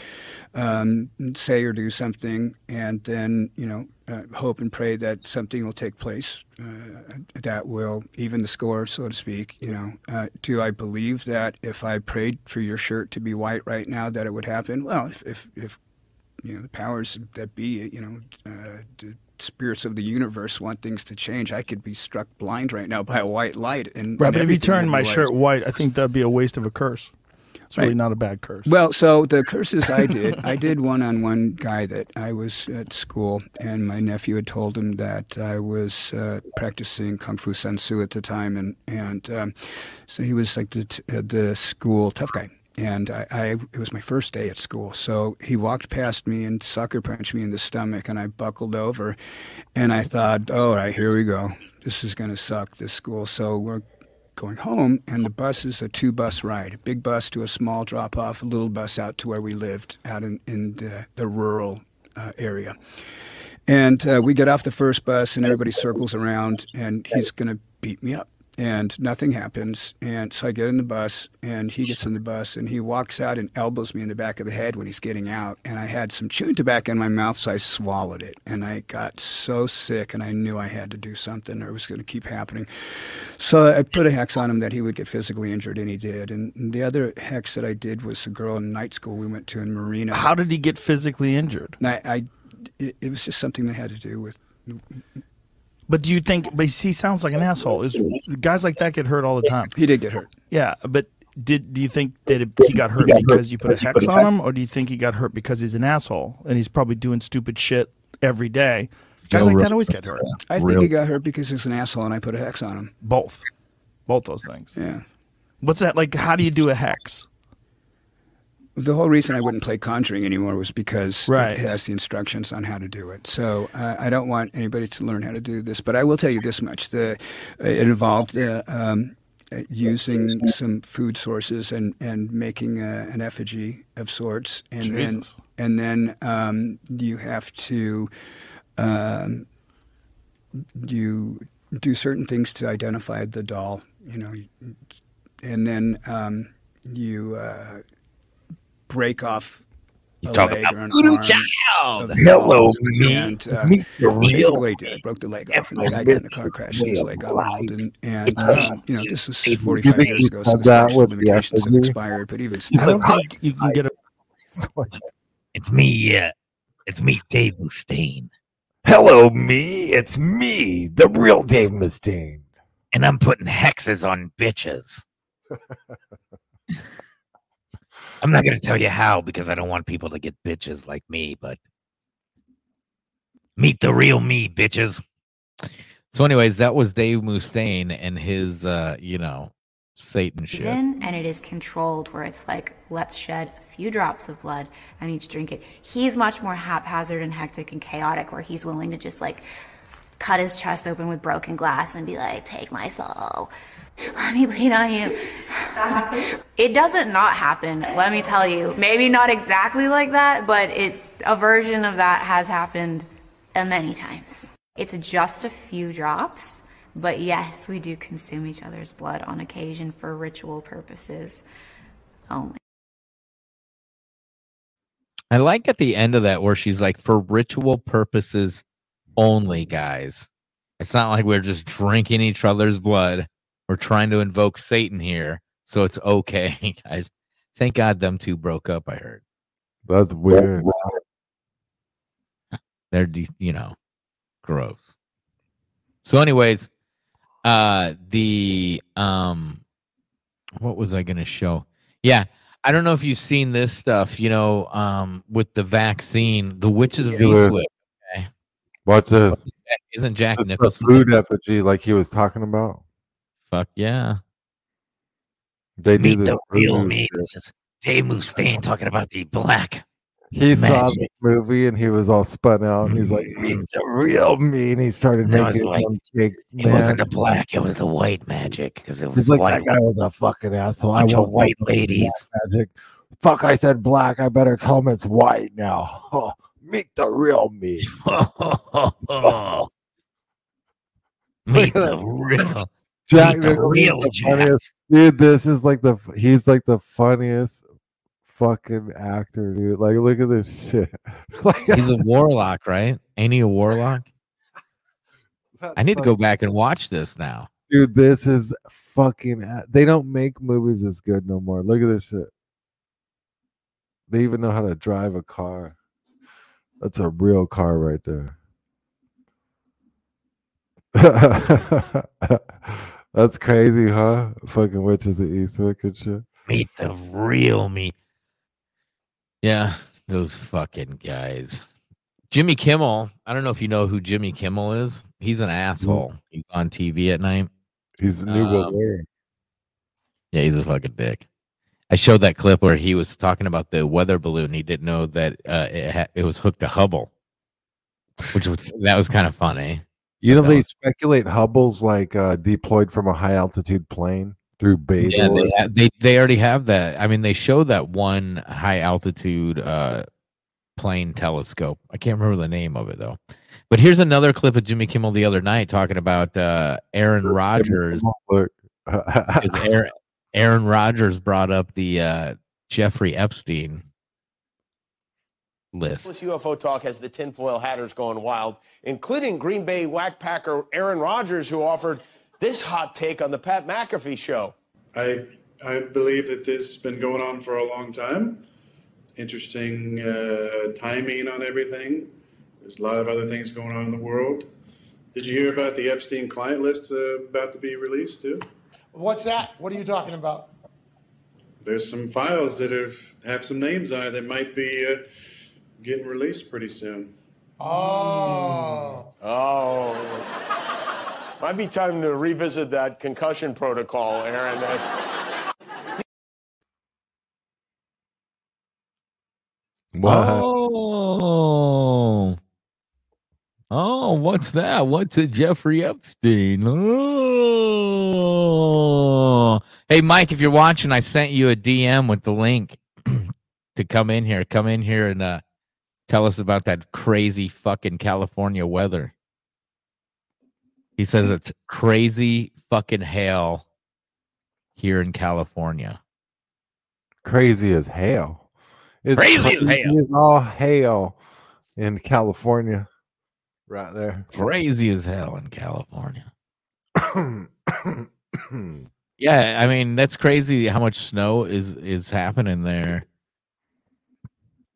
S41: um, say or do something, and then you know uh, hope and pray that something will take place uh, that will even the score, so to speak. You know, uh, do I believe that if I prayed for your shirt to be white right now, that it would happen? Well, if if, if you know the powers that be, you know, uh, d- spirits of the universe want things to change. I could be struck blind right now by a white light, and
S43: Right,
S41: and
S43: but if you
S41: everything
S43: turn my
S41: white.
S43: shirt white, I think that'd be a waste of a curse. It's really not a bad curse.
S41: Well, so the curses I did, I did one on one guy that I was at school, and my nephew had told him that I was uh, practicing kung fu San Soo at the time, and and um, so he was like the t- uh, the school tough guy. And I, I, it was my first day at school. So he walked past me and sucker punched me in the stomach, and I buckled over, and I thought, "Oh, all right, here we go. This is going to suck. This school." So we're going home, and the bus is a two bus ride a big bus to a small drop off, a little bus out to where we lived, out in, in the, the rural uh, area. And uh, we get off the first bus, and everybody circles around, and he's going to beat me up. And nothing happens. And so I get in the bus, and he gets in the bus, and he walks out and elbows me in the back of the head when he's getting out. And I had some chewing tobacco in my mouth, so I swallowed it. And I got so sick, and I knew I had to do something, or it was going to keep happening. So I put a hex on him that he would get physically injured, and he did. And the other hex that I did was a girl in night school we went to in Marina.
S43: How did he get physically injured?
S41: I, I it, it was just something that had to do with.
S43: But do you think? But he sounds like an asshole. Is guys like that get hurt all the time?
S41: He did get hurt.
S43: Yeah, but did do you think that it, he got hurt because you put a hex on him, or do you think he got hurt because he's an asshole and he's probably doing stupid shit every day? Guys
S41: No,
S43: like
S41: real-
S43: that always get hurt.
S41: I think he got hurt because he's an asshole, and I put a hex on him.
S43: Both, both those things.
S41: Yeah.
S43: What's that like? How do you do a hex?
S41: The whole reason I wouldn't play Conjuring anymore was because
S43: Right.
S41: it has the instructions on how to do it. So uh, I don't want anybody to learn how to do this, but I will tell you this much: the it involved uh, um, uh, using some food sources and and making a, an effigy of sorts, and
S43: Jesus.
S41: then and then um, you have to. Um, you do certain things to identify the doll, you know, and then um, you uh, break off.
S1: You
S41: a
S1: talk
S41: leg
S1: about
S41: or an
S1: voodoo
S41: arm
S1: child.
S41: of
S1: Hello,
S41: doll,
S1: me.
S41: And, uh,
S1: Meet the real
S41: what he did. I broke the leg off, and the guy got in the car crash, and his leg got mauled. And, and um, you know, this was 45 years ago, so
S2: said
S41: the
S2: that
S41: statute
S2: with
S41: of
S2: the
S41: limitations have expired. But even
S43: I
S41: still,
S43: don't think you can get a. *laughs*
S1: It's me, yeah. It's me, Dave Mustaine.
S2: Hello, me. It's me, the real Dave Mustaine.
S1: And I'm putting hexes on bitches. *laughs* I'm not going to tell you how because I don't want people to get bitches like me, but meet the real me, bitches. So, anyways, that was Dave Mustaine and his, uh, you know, Satan shit.
S42: in and it is controlled where it's like let's shed a few drops of blood and each drink it he's much more haphazard and hectic and chaotic where he's willing to just like cut his chest open with broken glass and be like take my soul let me bleed on you it doesn't not happen let me tell you maybe not exactly like that but it a version of that has happened many times it's just a few drops but yes, we do consume each other's blood on occasion for ritual purposes only.
S1: I like at the end of that where she's like, for ritual purposes only, guys. It's not like we're just drinking each other's blood. We're trying to invoke Satan here. So it's okay, *laughs* guys. Thank God them two broke up, I heard.
S2: That's weird.
S1: They're, de- you know, gross. So, anyways, uh, the, um, what was I going to show? Yeah. I don't know if you've seen this stuff, you know, um, with the vaccine, the witches of Eastwick. Okay.
S2: Watch this.
S1: Isn't Jack
S2: That's the
S1: Nicholson?
S2: food effigy like he was talking about.
S1: Fuck yeah.
S2: They do
S1: Meet
S2: this
S1: the real me. This is Dave Mustaine talking about the black.
S2: He saw
S1: magic.
S2: this movie and he was all spun out. And he's like, mm. "Meet the real me," and he started
S1: And I was
S2: making
S1: like,
S2: some big.
S1: It wasn't the black, it was the white magic because it was
S2: He's like,
S1: white.
S2: that guy was a fucking asshole. I
S1: Bunch of
S2: won't
S1: white
S2: fuck
S1: ladies.
S2: Magic. Fuck, I said black. I better tell him it's white now. *laughs* Oh, meet the real me. *laughs* *laughs*
S1: Meet the real.
S2: Jack
S1: the real
S2: the
S1: Jack.
S2: funniest- Dude, this is like the he's like the funniest fucking actor, dude. Like, look at this shit. *laughs* like,
S1: He's a *laughs* warlock, right? Ain't he a warlock? *laughs* I need to go back and watch this now.
S2: dude, this is fucking. They don't make movies as good no more. Look at this shit. They even know how to drive a car. That's a real car right there. That's crazy, huh? Fucking witches of Eastwick and shit.
S1: Meet the real me. Yeah, those fucking guys. Jimmy Kimmel. I don't know if you know who Jimmy Kimmel is. He's an asshole. He's on TV at night.
S2: He's a new
S1: Um,
S2: Wolverine.
S1: Yeah, he's a fucking dick. I showed that clip where he was talking about the weather balloon. He didn't know that uh, it ha- it was hooked to Hubble, which was that was kind of funny.
S2: You know, they
S1: was-
S2: speculate Hubble's like uh, deployed from a high altitude plane through Babel.
S1: Yeah, they, ha- they they already have that. I mean, they showed that one high altitude uh, plane telescope. I can't remember the name of it though. But here's another clip of Jimmy Kimmel the other night talking about uh, Aaron Rodgers. Aaron, Aaron Rodgers brought up the uh, Jeffrey Epstein list.
S44: This UFO talk has the tinfoil hatters going wild, including Green Bay whackpacker Aaron Rodgers, who offered this hot take on the Pat McAfee show.
S45: I I believe that this has been going on for a long time. Interesting uh, timing on everything. There's a lot of other things going on in the world. Did you hear about the Epstein client list uh, about to be released too?
S31: What's that? What are you talking about?
S45: There's some files that have have some names on it that might be uh, getting released pretty soon.
S31: Oh.
S44: Oh. Might be time to revisit that concussion protocol, Aaron. That's-
S1: Oh. Oh, what's that? What's a Jeffrey Epstein? Oh. Hey, Mike, if you're watching, I sent you a DM with the link *clears throat* to come in here. Come in here and uh, tell us about that crazy fucking California weather. He says it's crazy fucking hail here in California.
S2: crazy as hell. It's
S1: Crazy as hell.
S2: as all hail in California, right there.
S1: Crazy as hell in California. *coughs* Yeah, I mean that's crazy how much snow is is happening there.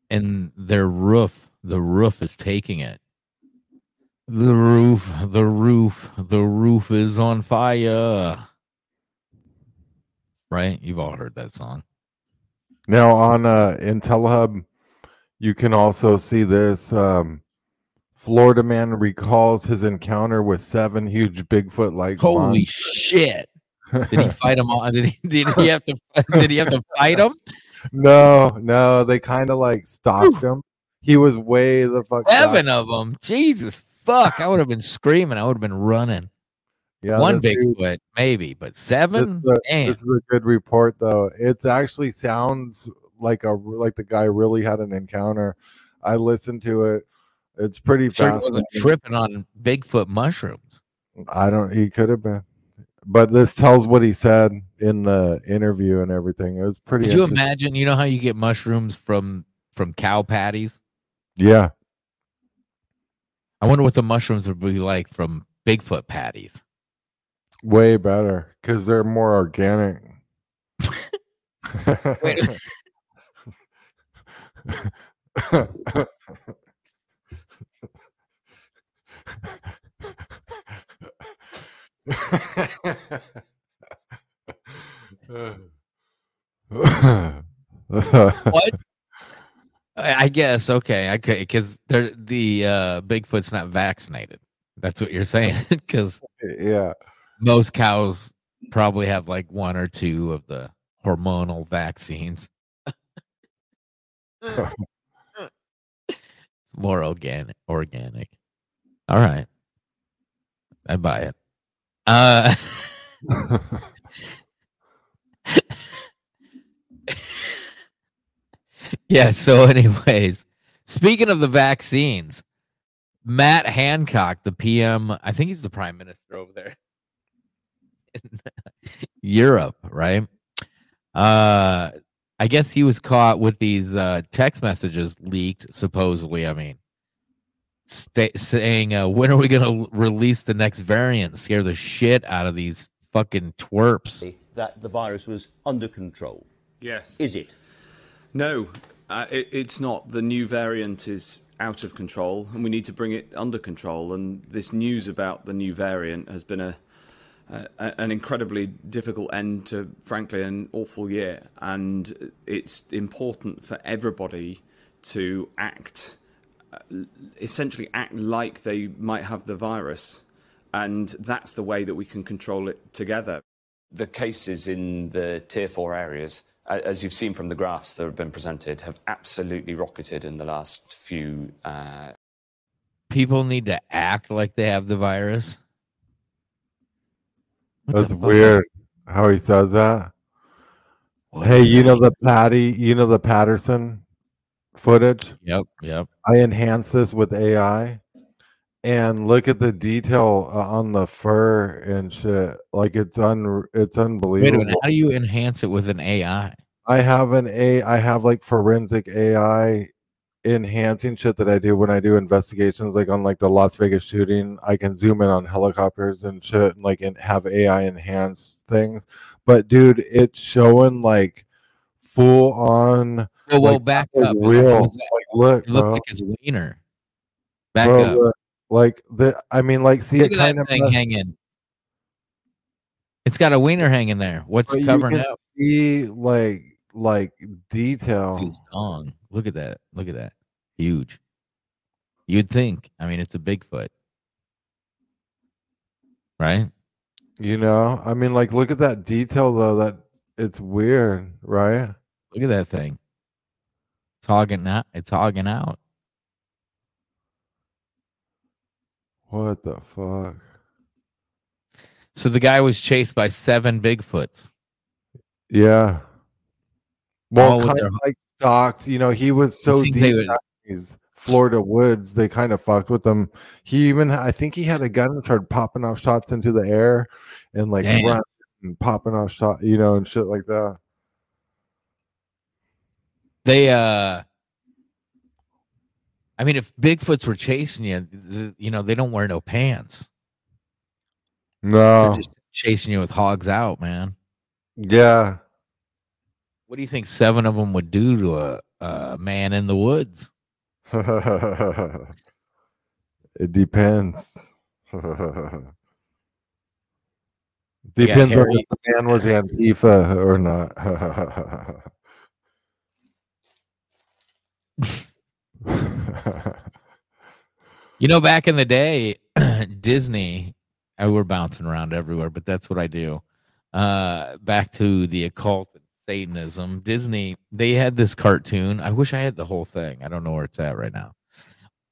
S1: And their roof, the roof is taking it. The roof, the roof, the roof is on fire. Right? You've all heard that song.
S2: Now on uh IntelliHub, you can also see this. Um, Florida man recalls his encounter with seven huge Bigfoot like.
S1: Holy shit. Did he *laughs* fight him all? Did he did he have to did he have to fight him? *laughs*
S2: No, no, they kind of like stalked him. He was way the fuck.
S1: Seven of them. Jesus fuck. I would have been screaming. I would have been running.
S2: Yeah,
S1: One Bigfoot, maybe, but seven?
S2: This is, a, this is a good report though. It actually sounds like a like the guy really had an encounter. I listened to it. It's pretty
S1: Sure
S2: fast.
S1: wasn't tripping on Bigfoot mushrooms.
S2: I don't. He could have been, but this tells what he said in the interview and everything. It was pretty.
S1: Could you imagine? You know how you get mushrooms from from cow patties?
S2: Yeah,
S1: I wonder what the mushrooms would be like from Bigfoot patties.
S2: way better because they're more organic. *laughs*
S1: Wait *laughs* what? *laughs* I guess okay. I could because they're the uh, Bigfoot's not vaccinated. That's what you're saying. *laughs* *laughs* Because
S2: yeah,
S1: most cows probably have like one or two of the hormonal vaccines. it's more organic. Organic. All right, I buy it. Uh. *laughs* yeah. So, *laughs* anyways, speaking of the vaccines, Matt Hancock, the PM, I think he's the prime minister over there in *laughs* Europe, right? Uh, I guess he was caught with these uh, text messages leaked, supposedly. I mean, sta saying, uh, "When are we going to release the next variant?" Scare the shit out of these fucking twerps.
S46: that the virus was under control.
S47: Yes.
S46: Is it?
S47: No.
S48: Uh, it, it's not. The new variant is out of control, and we need to bring it under control. And this news about the new variant has been a, a an incredibly difficult end to, frankly, an awful year. And it's important for everybody to act, uh, essentially act like they might have the virus, and that's the way that we can control it together.
S46: The cases in the tier four areas as you've seen from the graphs that have been presented, have absolutely rocketed in the last few. Uh...
S1: People need to act like they have the virus. What
S2: That's weird how he says that. hey, you know the Patty, you know the Patterson footage?
S1: Yep, yep.
S2: I enhance this with AI and look at the detail uh, on the fur and shit. Like it's un it's unbelievable.
S1: Wait a minute. How do you enhance it with an AI?
S2: I have an A I have like forensic AI enhancing shit that I do when I do investigations like on like the Las Vegas shooting. I can zoom in on helicopters and shit and like and have AI enhance things. But dude, it's showing like full on
S1: Whoa, whoa,
S2: like,
S1: back up.
S2: real. Like look, bro.
S1: like his wiener. Back
S2: Bro,
S1: up.
S2: look, like the I mean like see
S1: Look
S2: it
S1: at
S2: kind
S1: that
S2: of
S1: thing hanging. It's got a wiener hanging there. What's
S2: but
S1: covering up?
S2: see like like detail.
S1: His dong. Look at that. Look at that. Huge. You'd think. I mean, it's a Bigfoot. Right?
S2: You know, I mean, like, look at that detail though. That it's weird, right?
S1: Look at that thing. It's hogging out. It's hogging out.
S2: What the fuck?
S1: So the guy was chased by seven Bigfoots.
S2: Yeah. Well, kind of like stalked. You know, he was so deep
S1: would-
S2: these Florida woods. They kind of fucked with him. He even, I think, he had a gun and started popping off shots into the air and like
S1: Damn.
S2: run and popping off shot, you know, and shit like that.
S1: They uh I mean if Bigfoots were chasing you, th- you know, they don't wear no pants. They're
S2: No.
S1: just chasing you with hogs out, man.
S2: Yeah.
S1: What do you think seven of them would do to a, a man in the woods? *laughs*
S2: it depends.
S1: They got
S2: Depends on if the man was Antifa or not. *laughs* *laughs*
S1: You know, back in the day, *clears throat* Disney, uh, we're bouncing around everywhere, but that's what I do. Uh, back to the occult and Satanism. Disney, they had this cartoon. I wish I had the whole thing. I don't know where it's at right now.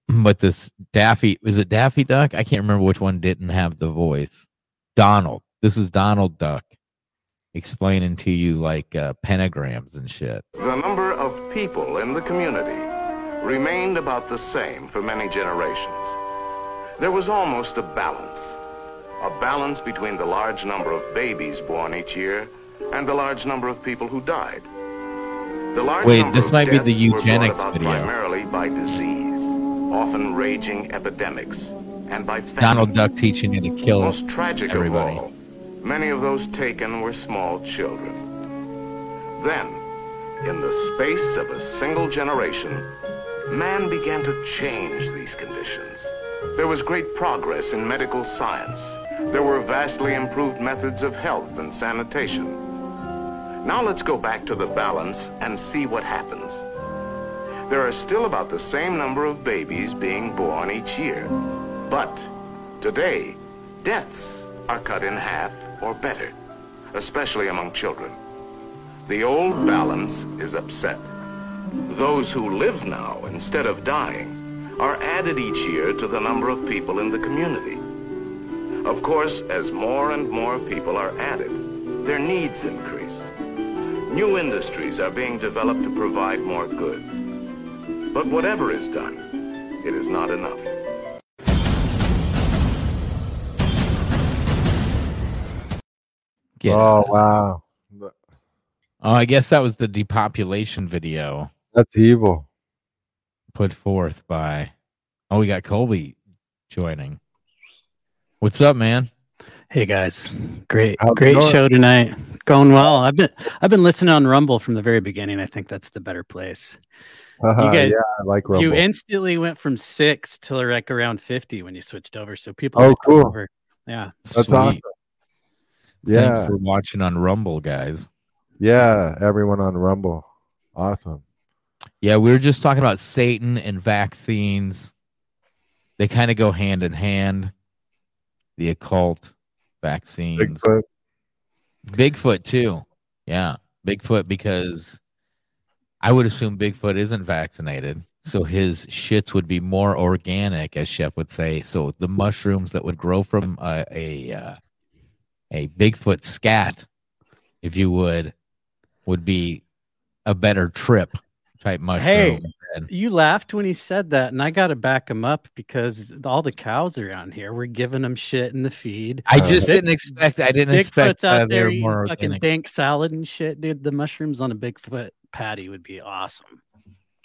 S1: But this Daffy, was it Daffy Duck? I can't remember which one didn't have the voice. Donald. This is Donald Duck explaining to you like uh, pentagrams and shit.
S47: The number of people in the community remained about the same for many generations. There was almost a balance. A balance between the large number of babies born each year and the large number of people who died. The large
S1: Wait, this might be the
S47: deaths were brought
S1: eugenics video.
S47: Primarily by disease, often raging epidemics, and by famine.
S1: Donald Duck teaching you to kill
S47: Most tragic
S1: everybody.
S47: of all, many of those taken were small children. Then, in the space of a single generation, man began to change these conditions. There was great progress in medical science. There were vastly improved methods of health and sanitation. Now let's go back to the balance and see what happens. There are still about the same number of babies being born each year. But today, deaths are cut in half or better, especially among children. The old balance is upset. Those who live now instead of dying are added each year to the number of people in the community. Of course, as more and more people are added, their needs increase. New industries are being developed to provide more goods. But whatever is done, it is not enough.
S1: Get
S2: oh
S1: it.
S2: wow,
S1: Oh, I guess that was the depopulation video
S2: that's evil.
S1: put forth by. Oh, we got Colby joining. What's up, man?
S49: Hey guys, great,
S2: How's
S49: great
S2: going?
S49: show tonight. Going well. I've been I've been listening on Rumble from the very beginning. I think that's the better place.
S2: Uh-huh,
S49: you guys,
S2: yeah, I like
S49: You instantly went from six to like around fifty when you switched over. So people,
S2: Oh, cool.
S49: over. Yeah,
S2: That's
S1: Sweet.
S2: awesome.
S1: Thanks for watching on Rumble, guys.
S2: Yeah, everyone on Rumble. Awesome.
S1: Yeah, we were just talking about Satan and vaccines. They kind of go hand in hand. The occult, vaccines,
S2: Bigfoot.
S1: Bigfoot too. Yeah, Bigfoot because I would assume Bigfoot isn't vaccinated, so his shits would be more organic, as Chef would say. So the mushrooms that would grow from a a, uh, a Bigfoot scat, if you would, would be a better trip type mushroom.
S49: Hey,
S1: than-
S49: you laughed when he said that, and I got to back him up because all the cows around here, we're giving them shit in the feed.
S1: I just didn't expect. I didn't
S49: Bigfoot's
S1: expect
S49: out
S1: uh, they
S49: there
S1: were
S49: eating
S1: more
S49: fucking
S1: organic.
S49: dank salad and shit, dude. The mushrooms on a Bigfoot patty would be awesome.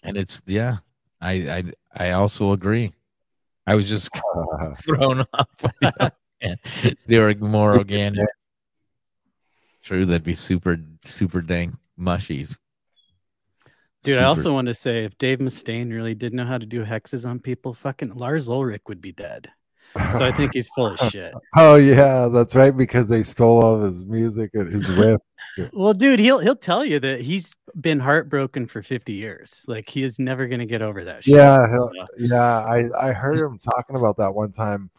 S1: and it's yeah i i i also agree i was just *laughs* *laughs* thrown off by the- and they were more organic true that'd be super super dank mushies
S49: Dude, I also want to say if Dave Mustaine really did know how to do hexes on people, fucking Lars Ulrich would be dead. So I think he's full of *laughs* shit.
S2: Oh yeah, that's right. Because they stole all of his music and his riff. *laughs*
S49: Well, dude, he'll he'll tell you that he's been heartbroken for 50 years. Like he is never gonna get over that shit.
S2: yeah, he'll- yeah. I I heard him talking about that one time.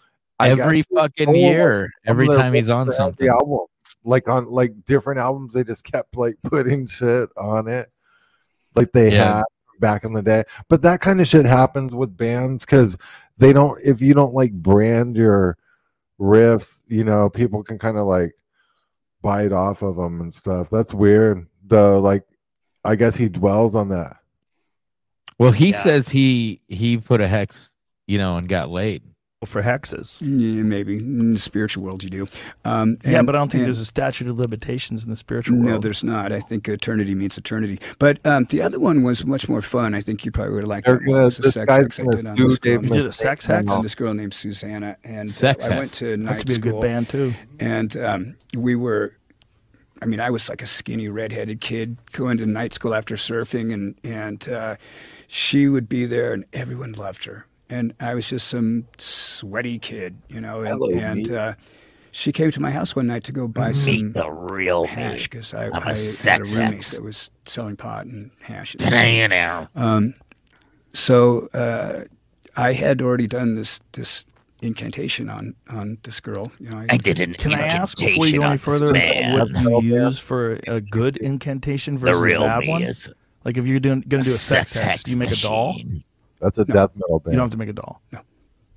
S2: I guess
S1: Every fucking year, every time he's on
S2: for every
S1: something.
S2: album, like on like different albums, they just kept like *laughs* putting shit on it, like they
S1: Yeah.
S2: had back in the day. But that kind of shit happens with bands because they don't. If you don't like brand your riffs, you know, people can kind of like bite off of them and stuff. That's weird. The like, I guess he dwells on that.
S1: well he says he he put a hex you know and got laid
S43: for hexes.
S41: Yeah, maybe in the spiritual world you do. Um,
S43: yeah,
S41: and-
S43: but I don't think
S41: and-
S43: there's a statute of limitations in the spiritual world.
S41: No, there's not. I think eternity means eternity. But um, the other one was much more fun. I think you probably would have liked
S2: They're
S41: that one.
S2: gonna-
S41: It was a
S2: this
S41: sex
S2: guy's
S41: hex I did on this girl.
S2: You did a
S43: sex hex?
S41: On this girl named Susanna, and uh,
S43: Sex
S41: I went to night
S43: school. That's a good band, too.
S41: And um, we were. I mean, I was like a skinny redheaded kid going to night school after surfing, and and uh, she would be there, and everyone loved her, and I was just some sweaty kid, you know, and,
S50: Hello,
S41: and
S50: me.
S41: uh, she came to my house one night to go buy some
S50: the real
S41: hash because I,
S50: I'm a
S41: I had a
S50: sex
S41: roommate
S50: hex.
S41: that was selling pot and hash.
S50: Hey, you know.
S41: Um, so uh, I had already done this this incantation on on this girl. You know,
S50: I did an
S43: Can I ask before you go any further what you use for a good incantation versus a
S50: real
S43: bad one?
S50: is
S43: Like if you're doing going to do a sex,
S50: sex
S43: hex, do you make a doll?
S50: Machine.
S2: That's a
S43: No.
S2: death metal band.
S43: You don't have to make a doll.
S41: No.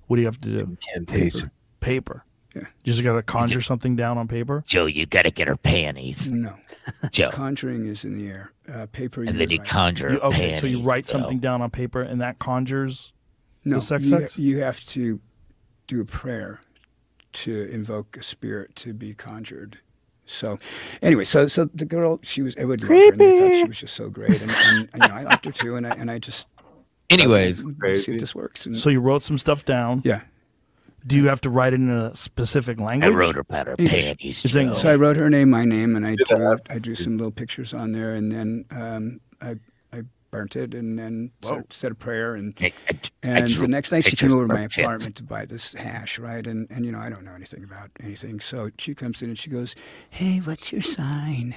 S43: What do you have to do?
S2: Incantation.
S43: Paper.
S41: Yeah.
S43: You just got to conjure something down on paper.
S50: Joe, you gotta get her panties.
S41: No. *laughs*
S50: Joe.
S41: Conjuring is in the air. Uh, paper.
S50: And then you
S41: write.
S50: conjure
S43: You- okay, so you write
S50: Joe.
S43: something down on paper, and that conjures
S41: No,
S43: the sex
S41: you,
S43: hex.
S41: you have to do a prayer to invoke a spirit to be conjured. So, anyway, so so the girl, she was everyone loved her, and they thought she was just so great, and, and, and you know, I liked her too, and I and I just
S1: Anyways.
S41: see if this works.
S43: So you wrote some stuff down.
S41: Yeah.
S43: Do you have to write it in a specific language?
S50: wrote about her
S41: English.
S50: panties,
S43: It's English.
S41: So I wrote her name, my name, and I drew, I drew some little pictures on there, and then um, I I burnt it, and then said, said a prayer, and
S50: I
S41: and
S50: drew
S41: the next night she came over to my
S50: her tits.
S41: apartment to buy this hash, right? And and you know I don't know anything about anything, so she comes in and she goes, "Hey, what's your sign?"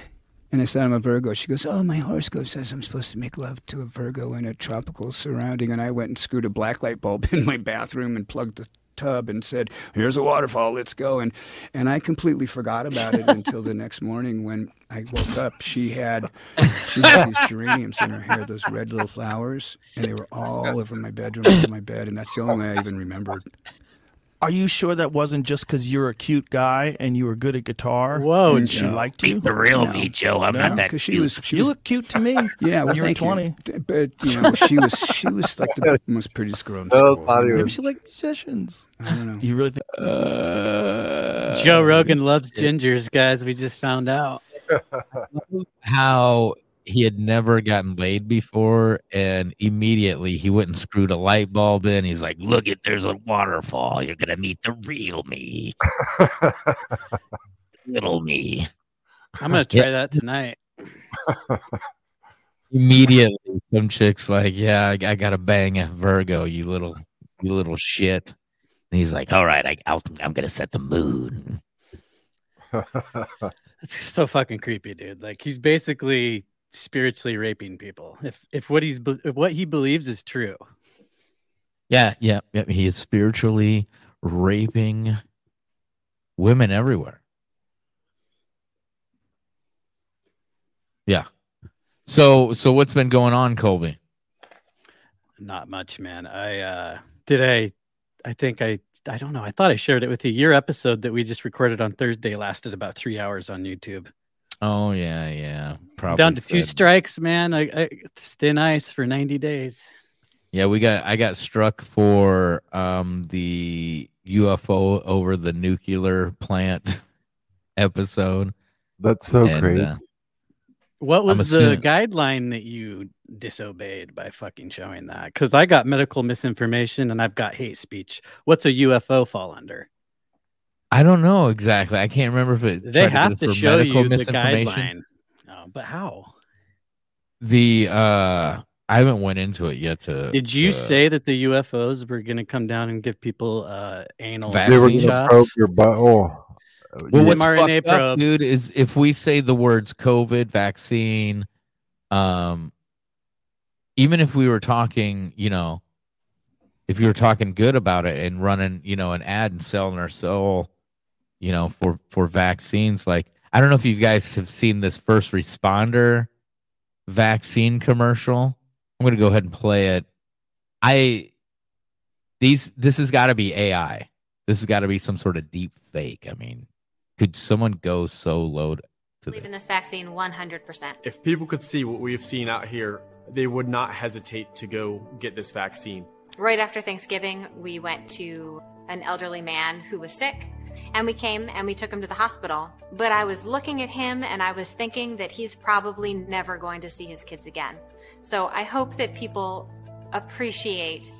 S41: And I said, I'm a Virgo. She goes, Oh, my horoscope says I'm supposed to make love to a Virgo in a tropical surrounding. And I went and screwed a black light bulb *laughs* in my bathroom and plugged the tub and said, Here's a waterfall, let's go. And and I completely forgot about it until the next morning when I woke up. She had she had these geraniums in her hair, those red little flowers, and they were all over my bedroom, over my bed, and that's the only way I even remembered.
S43: Are you sure that wasn't just because you're a cute guy and you were good at guitar?
S49: Whoa,
S43: and she liked you.
S50: Beat the real
S41: No.
S50: me, Joe. I'm
S43: No,
S50: not that
S41: 'cause she
S50: cute.
S41: was she
S43: you
S41: was
S43: look cute to me. *laughs*
S41: Yeah, well,
S43: when you were
S41: thank
S43: twenty.
S41: you. But you know, she was she was like the *laughs* most prettiest girl in
S2: That was
S41: school.
S2: funny.
S41: you know?
S43: Maybe she liked musicians.
S41: I don't know.
S43: You really think?
S49: Uh, Joe Rogan loves gingers, guys. We just found out. *laughs*
S1: how he had never gotten laid before, and immediately he went and screwed a light bulb in. He's like, "Look at there's a waterfall. You're gonna meet the real me, *laughs* little me."
S49: I'm gonna try that tonight. *laughs*
S1: Immediately, some chicks like, "Yeah, I, I gotta bang a Virgo, you little, you little shit." And he's like, "All right, I, I'll, I'm gonna set the mood." *laughs*
S49: That's so fucking creepy, dude. Like he's basically spiritually raping people. If if what he's if what he believes is true.
S1: Yeah, yeah, yeah. He is spiritually raping women everywhere. Yeah. So, so what's been going on, Colby?
S49: Not much, man. I uh did I I think I I don't know. I thought I shared it with you. Your episode that we just recorded on Thursday lasted about three hours on YouTube.
S1: Oh yeah, yeah. Probably
S49: Down to two strikes, man. I, I it's thin ice for 90 days.
S1: Yeah, we got. I got struck for um the UFO over the nuclear plant *laughs* episode.
S2: That's so
S1: And,
S2: great.
S1: uh,
S49: What was
S1: I'm
S49: the guideline that you disobeyed by fucking showing that? Because I got medical misinformation and I've got hate speech. What's a UFO fall under?
S1: I don't know exactly. I can't remember if it.
S49: They
S1: tried
S49: have
S1: get
S49: to
S1: for
S49: show
S1: medical
S49: you the
S1: misinformation.
S49: guideline. Oh, but how?
S1: The uh, I haven't went into it yet. To
S49: Did you
S1: to-
S49: say that the UFOs were going to come down and give people uh, anal
S2: They were
S49: vaccine
S2: gonna probe your butt. Oh,
S1: Well, what's
S49: mRNA
S1: fucked up, dude, is if we say the words COVID vaccine, um, even if we were talking, you know, if you were talking good about it and running, you know, an ad and selling our soul, you know, for for vaccines, like I don't know if you guys have seen this first responder vaccine commercial. I'm gonna go ahead and play it. I these this has got to be AI. This has got to be some sort of deep fake. I mean, could someone go so low to
S51: believe in this vaccine 100%.
S52: If people could see what we've seen out here, they would not hesitate to go get this vaccine.
S51: Right after Thanksgiving, we went to an elderly man who was sick, and we came and we took him to the hospital. But I was looking at him and I was thinking that he's probably never going to see his kids again. So I hope that people appreciate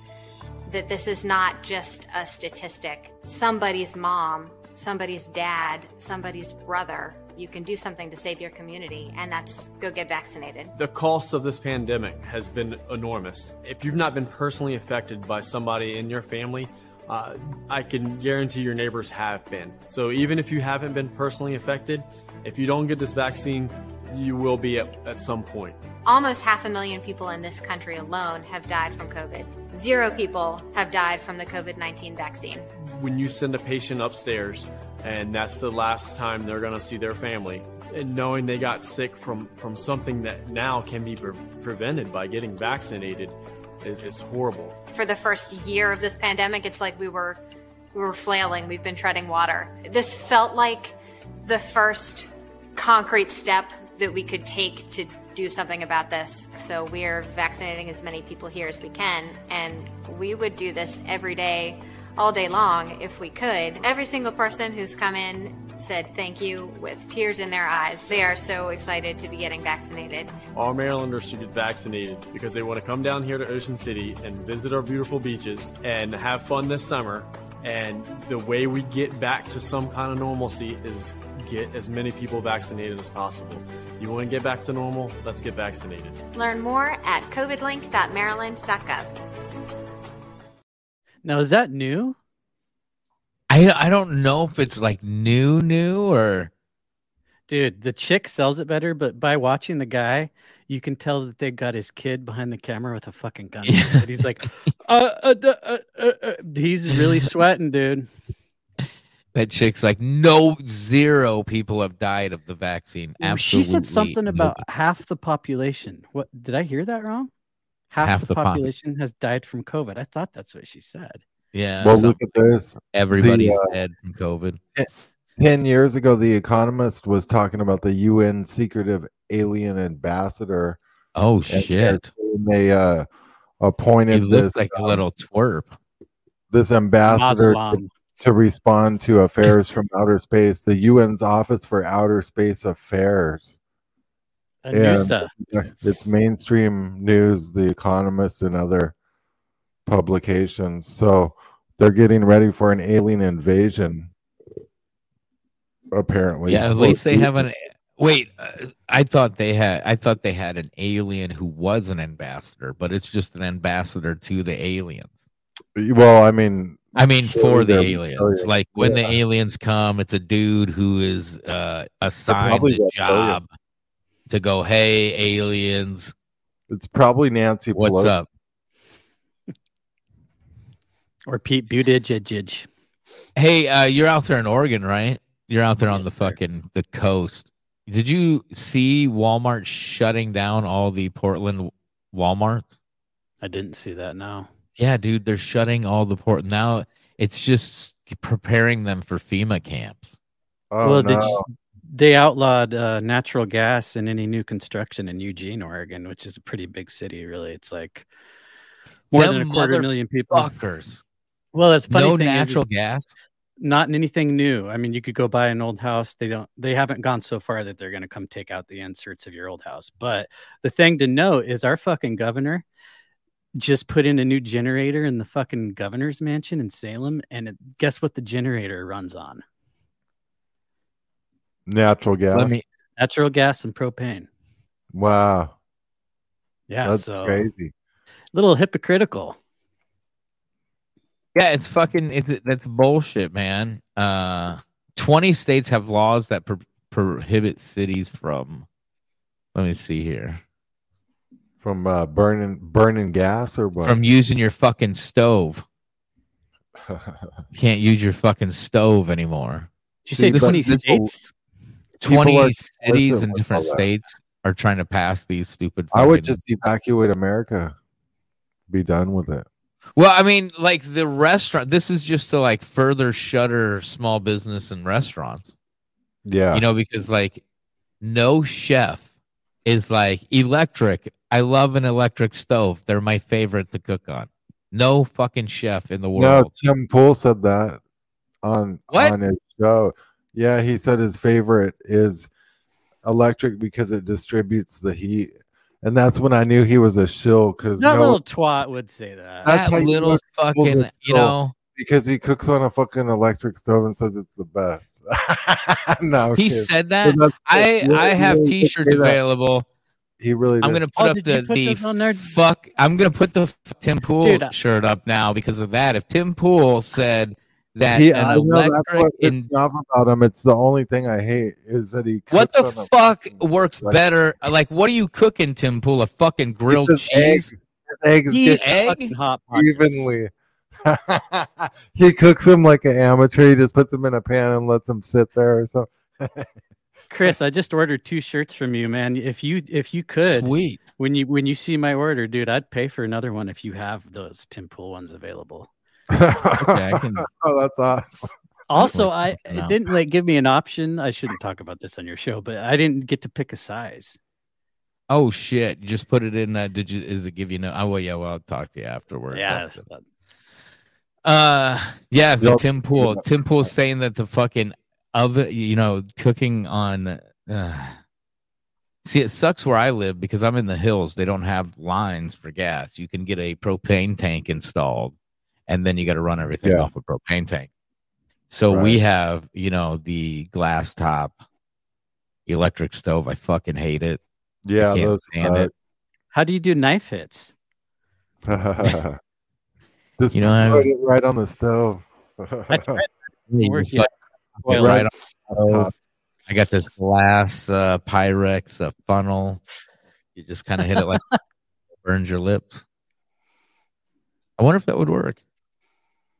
S51: that this is not just a statistic. Somebody's mom, somebody's dad, somebody's brother. You can do something to save your community, and that's go get vaccinated.
S52: The cost of this pandemic has been enormous. If you've not been personally affected by somebody in your family, uh, I can guarantee your neighbors have been. So even if you haven't been personally affected, if you don't get this vaccine, you will be at, at some point.
S51: Almost half a million people in this country alone have died from COVID. Zero people have died from the COVID 19 vaccine.
S52: When you send a patient upstairs and that's the last time they're going to see their family, and knowing they got sick from, from something that now can be pre- prevented by getting vaccinated is, is horrible.
S51: For the first year of this pandemic, it's like we were we were flailing. We've been treading water. This felt like the first concrete step that we could take to do something about this. So we're vaccinating as many people here as we can, and we would do this every day, all day long if we could. Every single person who's come in said thank you with tears in their eyes. They are so excited to be getting vaccinated.
S52: All Marylanders should get vaccinated because they want to come down here to Ocean City and visit our beautiful beaches and have fun this summer. And the way we get back to some kind of normalcy is get as many people vaccinated as possible. You want to get back to normal? Let's get vaccinated.
S51: Learn more at covidlink.maryland.gov.
S49: Now, is that new?
S1: I I don't know if it's like new new or
S49: Dude, the chick sells it better, but by watching the guy, you can tell that they got his kid behind the camera with a fucking gun. head. He's like, uh, uh, uh, uh, uh, uh. he's really *laughs* sweating, dude.
S1: that chick's like no zero people have died of the vaccine. Absolutely,
S49: She said something about half the population. What did I hear that wrong? Half,
S1: Half
S49: the,
S1: the popu-
S49: population has died from COVID. I thought that's what she said.
S1: yeah.
S2: Well,
S1: so
S2: look at this.
S1: everybody's
S2: The, uh,
S1: dead from COVID.
S2: Ten years ago, The Economist was talking about the UN secretive alien ambassador.
S1: Oh
S2: and
S1: shit!
S2: saying They uh,
S1: He
S2: appointed this
S1: looks like a
S2: um,
S1: little twerp.
S2: this ambassador to, to respond to *laughs* affairs from outer space. The UN's Office for Outer Space Affairs.
S49: UNOOSA.
S2: And it's mainstream news, The Economist, and other publications. So they're getting ready for an alien invasion. Apparently,
S1: Yeah, at least they have an. Wait, uh, I thought they had. I thought they had an alien who was an ambassador, but it's just an ambassador to the aliens.
S2: Well, I mean,
S1: I mean, for the
S2: them-
S1: aliens, like when the aliens come, it's a dude who is uh, assigned
S2: probably
S1: the
S2: reptilian.
S1: Job to go, "Hey, aliens,
S2: It's probably Nancy.
S1: what's
S2: Pelosi.
S1: up?"
S49: Or Pete Buttigieg.
S1: Hey, uh, you're out there in Oregon, right? You're out there on the fucking the coast. Did you see Walmart shutting down all the Portland Walmarts?
S49: I didn't see that now.
S1: Yeah, dude, they're shutting all the port now. It's just preparing them for FEMA camps.
S2: Oh,
S49: well, did
S2: no.
S49: you, they outlawed uh, natural gas in any new construction in Eugene, Oregon, which is a pretty big city. Really, it's like more
S1: Them
S49: than a quarter million people.
S1: Fuckers.
S49: Well, that's funny.
S1: No natural
S49: is
S1: gas.
S49: Not in anything new. I mean, you could go buy an old house. They don't. They haven't gone so far that they're going to come take out the inserts of your old house. But the thing to note is our fucking governor just put in a new generator in the fucking governor's mansion in Salem, and it, guess what the generator runs on?
S2: Natural gas.
S1: Let me.
S49: Natural gas and propane.
S2: Wow,
S49: Yeah,
S2: that's
S49: so
S2: crazy.
S49: little hypocritical.
S1: Yeah, it's fucking it's that's bullshit, man. Uh 20 states have laws that pro- prohibit cities from Let me see here.
S2: From uh, burning burning gas or what?
S1: From using your fucking stove. *laughs* Can't use your fucking stove anymore.
S49: Did you say 20
S1: is- this-
S49: states?
S1: 20
S2: are
S1: cities in different
S2: that.
S1: states are trying to pass these stupid
S2: I would just evacuate America. Be done with it.
S1: Well, I mean, like the restaurant. This is just to like further shutter small business and restaurants.
S2: Yeah.
S1: You know, because like no chef is like electric. I love an electric stove. They're my favorite to cook on. No fucking chef in the world. No.
S2: Tim Pool said that on
S1: What?
S2: on his show. Yeah, he said his favorite is electric because it distributes the heat, and that's when I knew he was a shill. Because
S49: That
S2: no,
S49: little twat would say that.
S2: that's
S1: That little
S2: know Tim Pool's a
S1: fucking, you know,
S2: because he cooks on a fucking electric stove and says it's the best. *laughs* no,
S1: he
S2: kid.
S1: said that.
S2: that's-
S1: I
S2: yeah,
S1: I have
S2: really
S1: T-shirts available.
S2: He really.
S1: I'm gonna oh, put
S49: Oh,
S1: up the
S49: put
S1: the
S49: on there?
S1: fuck. I'm gonna put the Tim Pool
S49: Dude,
S1: shirt up now because of that. If Tim Pool said that
S2: He,
S1: an
S2: I know that's
S1: electric
S2: what
S1: in
S2: me off about him. It's the only thing I hate is that he.
S1: what the
S2: on
S1: fuck
S2: fucking
S1: works
S2: electric-
S1: better? Like, what are you cooking, Tim Pool? A fucking grilled
S2: says
S1: cheese?
S2: Eggs, his eggs
S1: He
S2: get
S1: egg?
S49: Hot
S2: evenly. *laughs* he cooks them like an amateur. He just puts them in a pan and lets them sit there or something. *laughs*
S49: Chris, I just ordered two shirts from you, man. If you if you could,
S1: Sweet.
S49: when you when you see my order, dude, I'd pay for another one if you have those Tim Pool ones available.
S1: Okay, I can. *laughs*
S2: oh, that's awesome.
S49: Also, I
S1: no.
S49: it didn't like give me an option. I shouldn't talk about this on your show, but I didn't get to pick a size.
S1: Oh shit! You just put it in. Uh, did you? Is it give you no? Oh well, yeah. Well, I'll talk to you afterwards.
S49: Yeah,
S1: After that. Uh, yeah. The
S2: Yep.
S1: Tim Pool. Tim Pool's saying that the fucking oven. You know, cooking on. Uh, see, it sucks where I live because I'm in the hills. They don't have lines for gas. You can get a propane tank installed, and then you got to run everything
S2: Yeah.
S1: off a propane tank. So we have, you know, the glass top electric stove. I fucking hate it.
S2: Yeah,
S1: can't
S2: those
S1: stand it.
S49: How do you do knife hits? *laughs*
S2: just
S1: You know, I
S2: put
S1: was-
S2: it right on the stove.
S49: I *laughs* tried
S1: You
S49: Or-
S1: just
S49: yeah.
S1: fucking right on the stove. I got this glass uh, Pyrex uh, funnel. You just kind of hit it like *laughs* burns your lips. I wonder if that would work.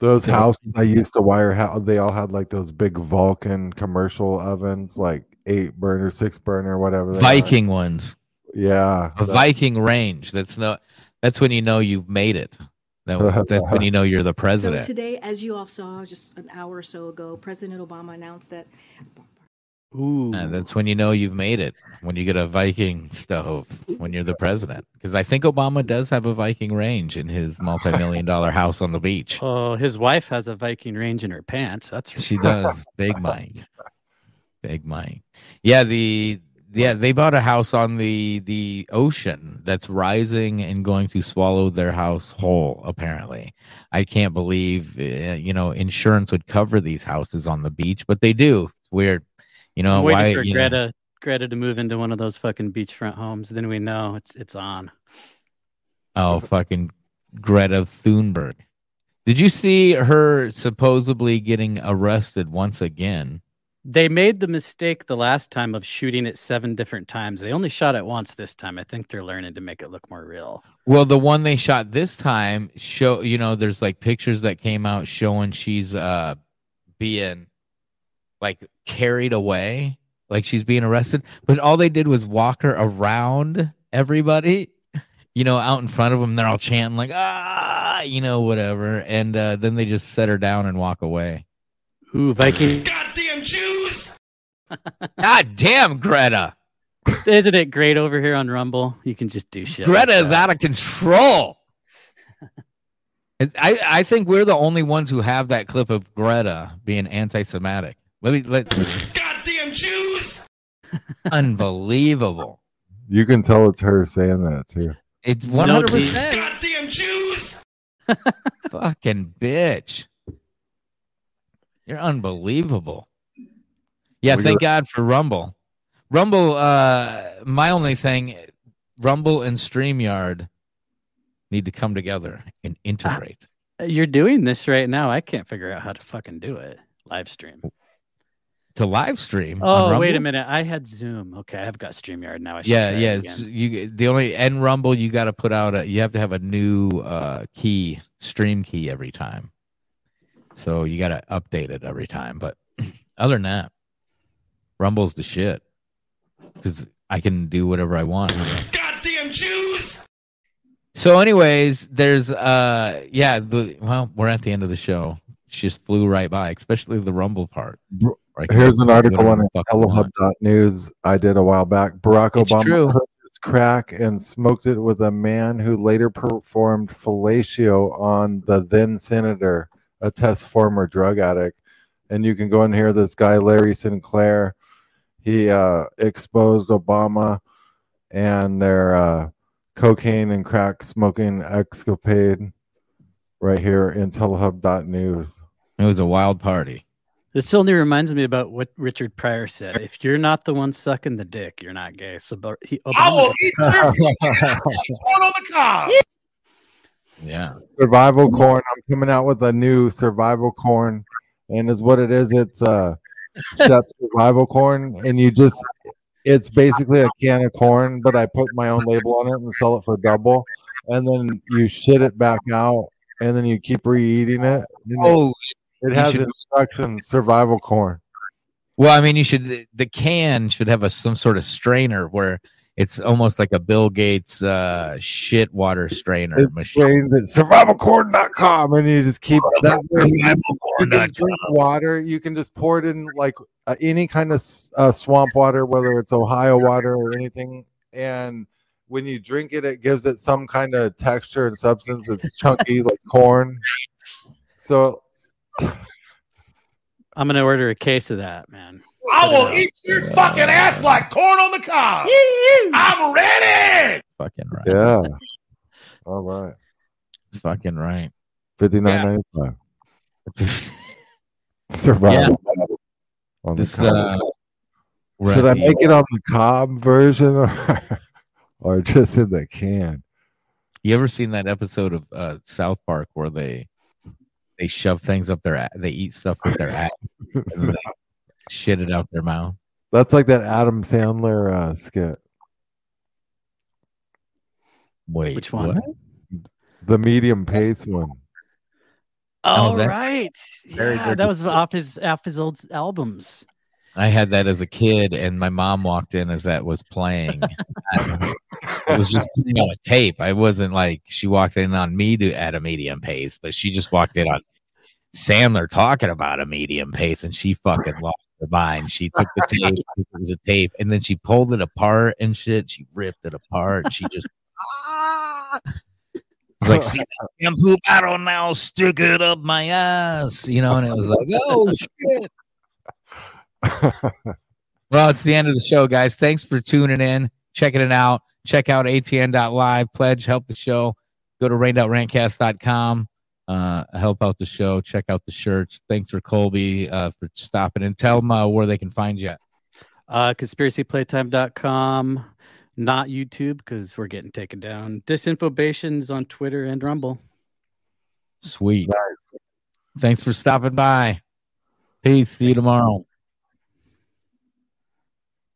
S2: Those
S1: Yeah.
S2: houses I used to wire how they all had like those big Vulcan commercial ovens, like eight burner, six burner, whatever. they are.
S1: Viking ones,
S2: Yeah.
S1: a Viking range. That's no. That's when you know you've made it. That, that's when you know you're the *laughs* president.
S53: So today, as you all saw just an hour or so ago, President Obama announced that
S49: Ooh.
S1: Uh, that's when you know you've made it. When you get a Viking stove, when you're the president. Because I think Obama does have a Viking range in his multi-million dollar house on the beach. *laughs*
S49: Oh, his wife has a Viking range in her pants. That's for
S1: She does. Big Mike. Big Mike. Yeah, the yeah, they bought a house on the the ocean that's rising and going to swallow their house whole. Apparently, I can't believe uh, you know insurance would cover these houses on the beach, but they do. It's weird, you know
S49: I'm waiting
S1: why?
S49: for
S1: you know-
S49: Greta Greta to move into one of those fucking beachfront homes. Then we know it's it's on.
S1: Oh, fucking Greta Thunberg. Did you see her supposedly getting arrested once again?
S49: They made the mistake the last time of shooting it seven different times. They only shot it once this time. I think they're learning to make it look more real.
S1: Well, the one they shot this time show, you know, there's like pictures that came out showing she's uh being like carried away, like she's being arrested, but all they did was walk her around everybody, you know, out in front of them. They're all chanting like ah, you know, whatever, and uh, then they just set her down and walk away.
S49: Ooh, Viking.
S39: Goddamn Jews! *laughs*
S1: God damn, Greta.
S49: Isn't it great over here on Rumble? You can just do shit.
S1: Greta
S49: like
S1: is out of control. *laughs* I, I think we're the only ones who have that clip of Greta being anti-Semitic. Let me let.
S39: Goddamn Jews! *laughs*
S1: Unbelievable.
S2: You can tell it's her saying that too.
S1: It's one hundred percent.
S39: Goddamn Jews! *laughs*
S1: Fucking bitch. You're unbelievable. Yeah,
S2: We
S1: thank
S2: got-
S1: God for Rumble. Rumble. Uh, my only thing, Rumble and StreamYard need to come together and integrate.
S49: You're doing this right now. I can't figure out how to fucking do it. Live stream.
S1: To live stream. on
S49: Oh, wait a minute. I had Zoom. Okay, I've got StreamYard now. I should
S1: Yeah,
S49: try it
S1: yeah.
S49: again.
S1: You the only and Rumble you got to put out a you have to have a new uh key stream key every time. So you got to update it every time. But *clears throat* other than that, Rumble's the shit because I can do whatever I want.
S39: Goddamn Jews!
S1: So, anyways, there's uh yeah the well we're at the end of the show. She just flew right by, especially the Rumble part. Where
S2: Here's an article on
S1: fuck I.
S2: News I did a while back. Barack
S1: It's
S2: Obama
S1: true.
S2: his crack and smoked it with a man who later performed fellatio on the then senator, a test former drug addict. And you can go and hear this guy, Larry Sinclair. He uh, exposed Obama and their uh, cocaine and crack smoking escapade right here intellihub.news.
S1: It was a wild party.
S49: This only reminds me about what Richard Pryor said. If you're not the one sucking the dick, you're not gay. So but he,
S39: I will eat your fucking ass like corn on the cob! *laughs*
S1: Yeah.
S2: survival corn. I'm coming out with a new survival corn, and is what it is. It's uh, Shep survival corn, and you just it's basically a can of corn, but I put my own label on it and sell it for double, and then you shit it back out, and then you keep re-eating it.
S1: Oh,
S2: it has
S1: should-
S2: instructions. Survival corn.
S1: Well, I mean, you should the can should have a some sort of strainer where it's almost like a Bill Gates uh shit water strainer
S2: It's
S1: machine.
S2: at survivalcorn.com, and you just keep that way. You can drink water. You can just pour it in like uh, any kind of uh, swamp water, whether it's Ohio water or anything. And when you drink it, it gives it some kind of texture and substance. It's chunky like corn. So
S49: I'm gonna order a case of that, man.
S39: I will eat your fucking ass like corn on the cob! I'm ready!
S1: Fucking right.
S2: yeah, all right,
S1: Fucking right.
S2: fifty nine ninety five. *laughs* Survival on the
S1: This
S2: cob.
S1: uh
S2: Should I
S1: the-
S2: make it on the cob version or, *laughs* or just in the can?
S1: You ever seen that episode of uh South Park where they they shove things up their a- they eat stuff with their ass and they *laughs* shit it out their mouth?
S2: That's like that Adam Sandler uh, skit.
S1: Wait,
S49: Which one?
S1: what?
S2: The medium pace one.
S49: Oh,
S1: that's
S49: right.
S1: very
S49: Yeah,
S1: good
S49: that was off his off his old albums.
S1: I had that as a kid, and my mom walked in as that was playing. it was just playing on a tape. I wasn't like she walked in on me to at a medium pace, but she just walked in on Sandler talking about a medium pace, and she fucking lost her mind. She took the tape, *laughs* it was a tape, and then she pulled it apart and shit. She ripped it apart. She just *laughs* was like, "See that shampoo bottle now? Stick it up my ass," you know. And it was like, "Oh shit." *laughs* Well, it's the end of the show, guys. Thanks for tuning in, checking it out. Check out atn.live, pledge, help the show. Go to rain.rantcast.com, uh, help out the show. Check out the shirts. Thanks for Colby uh, for stopping and tell them uh, where they can find you. At.
S49: Uh, conspiracyplaytime.com, not YouTube because we're getting taken down. Disinfobations on Twitter and Rumble.
S1: Sweet. Thanks for stopping by. Peace. See you tomorrow.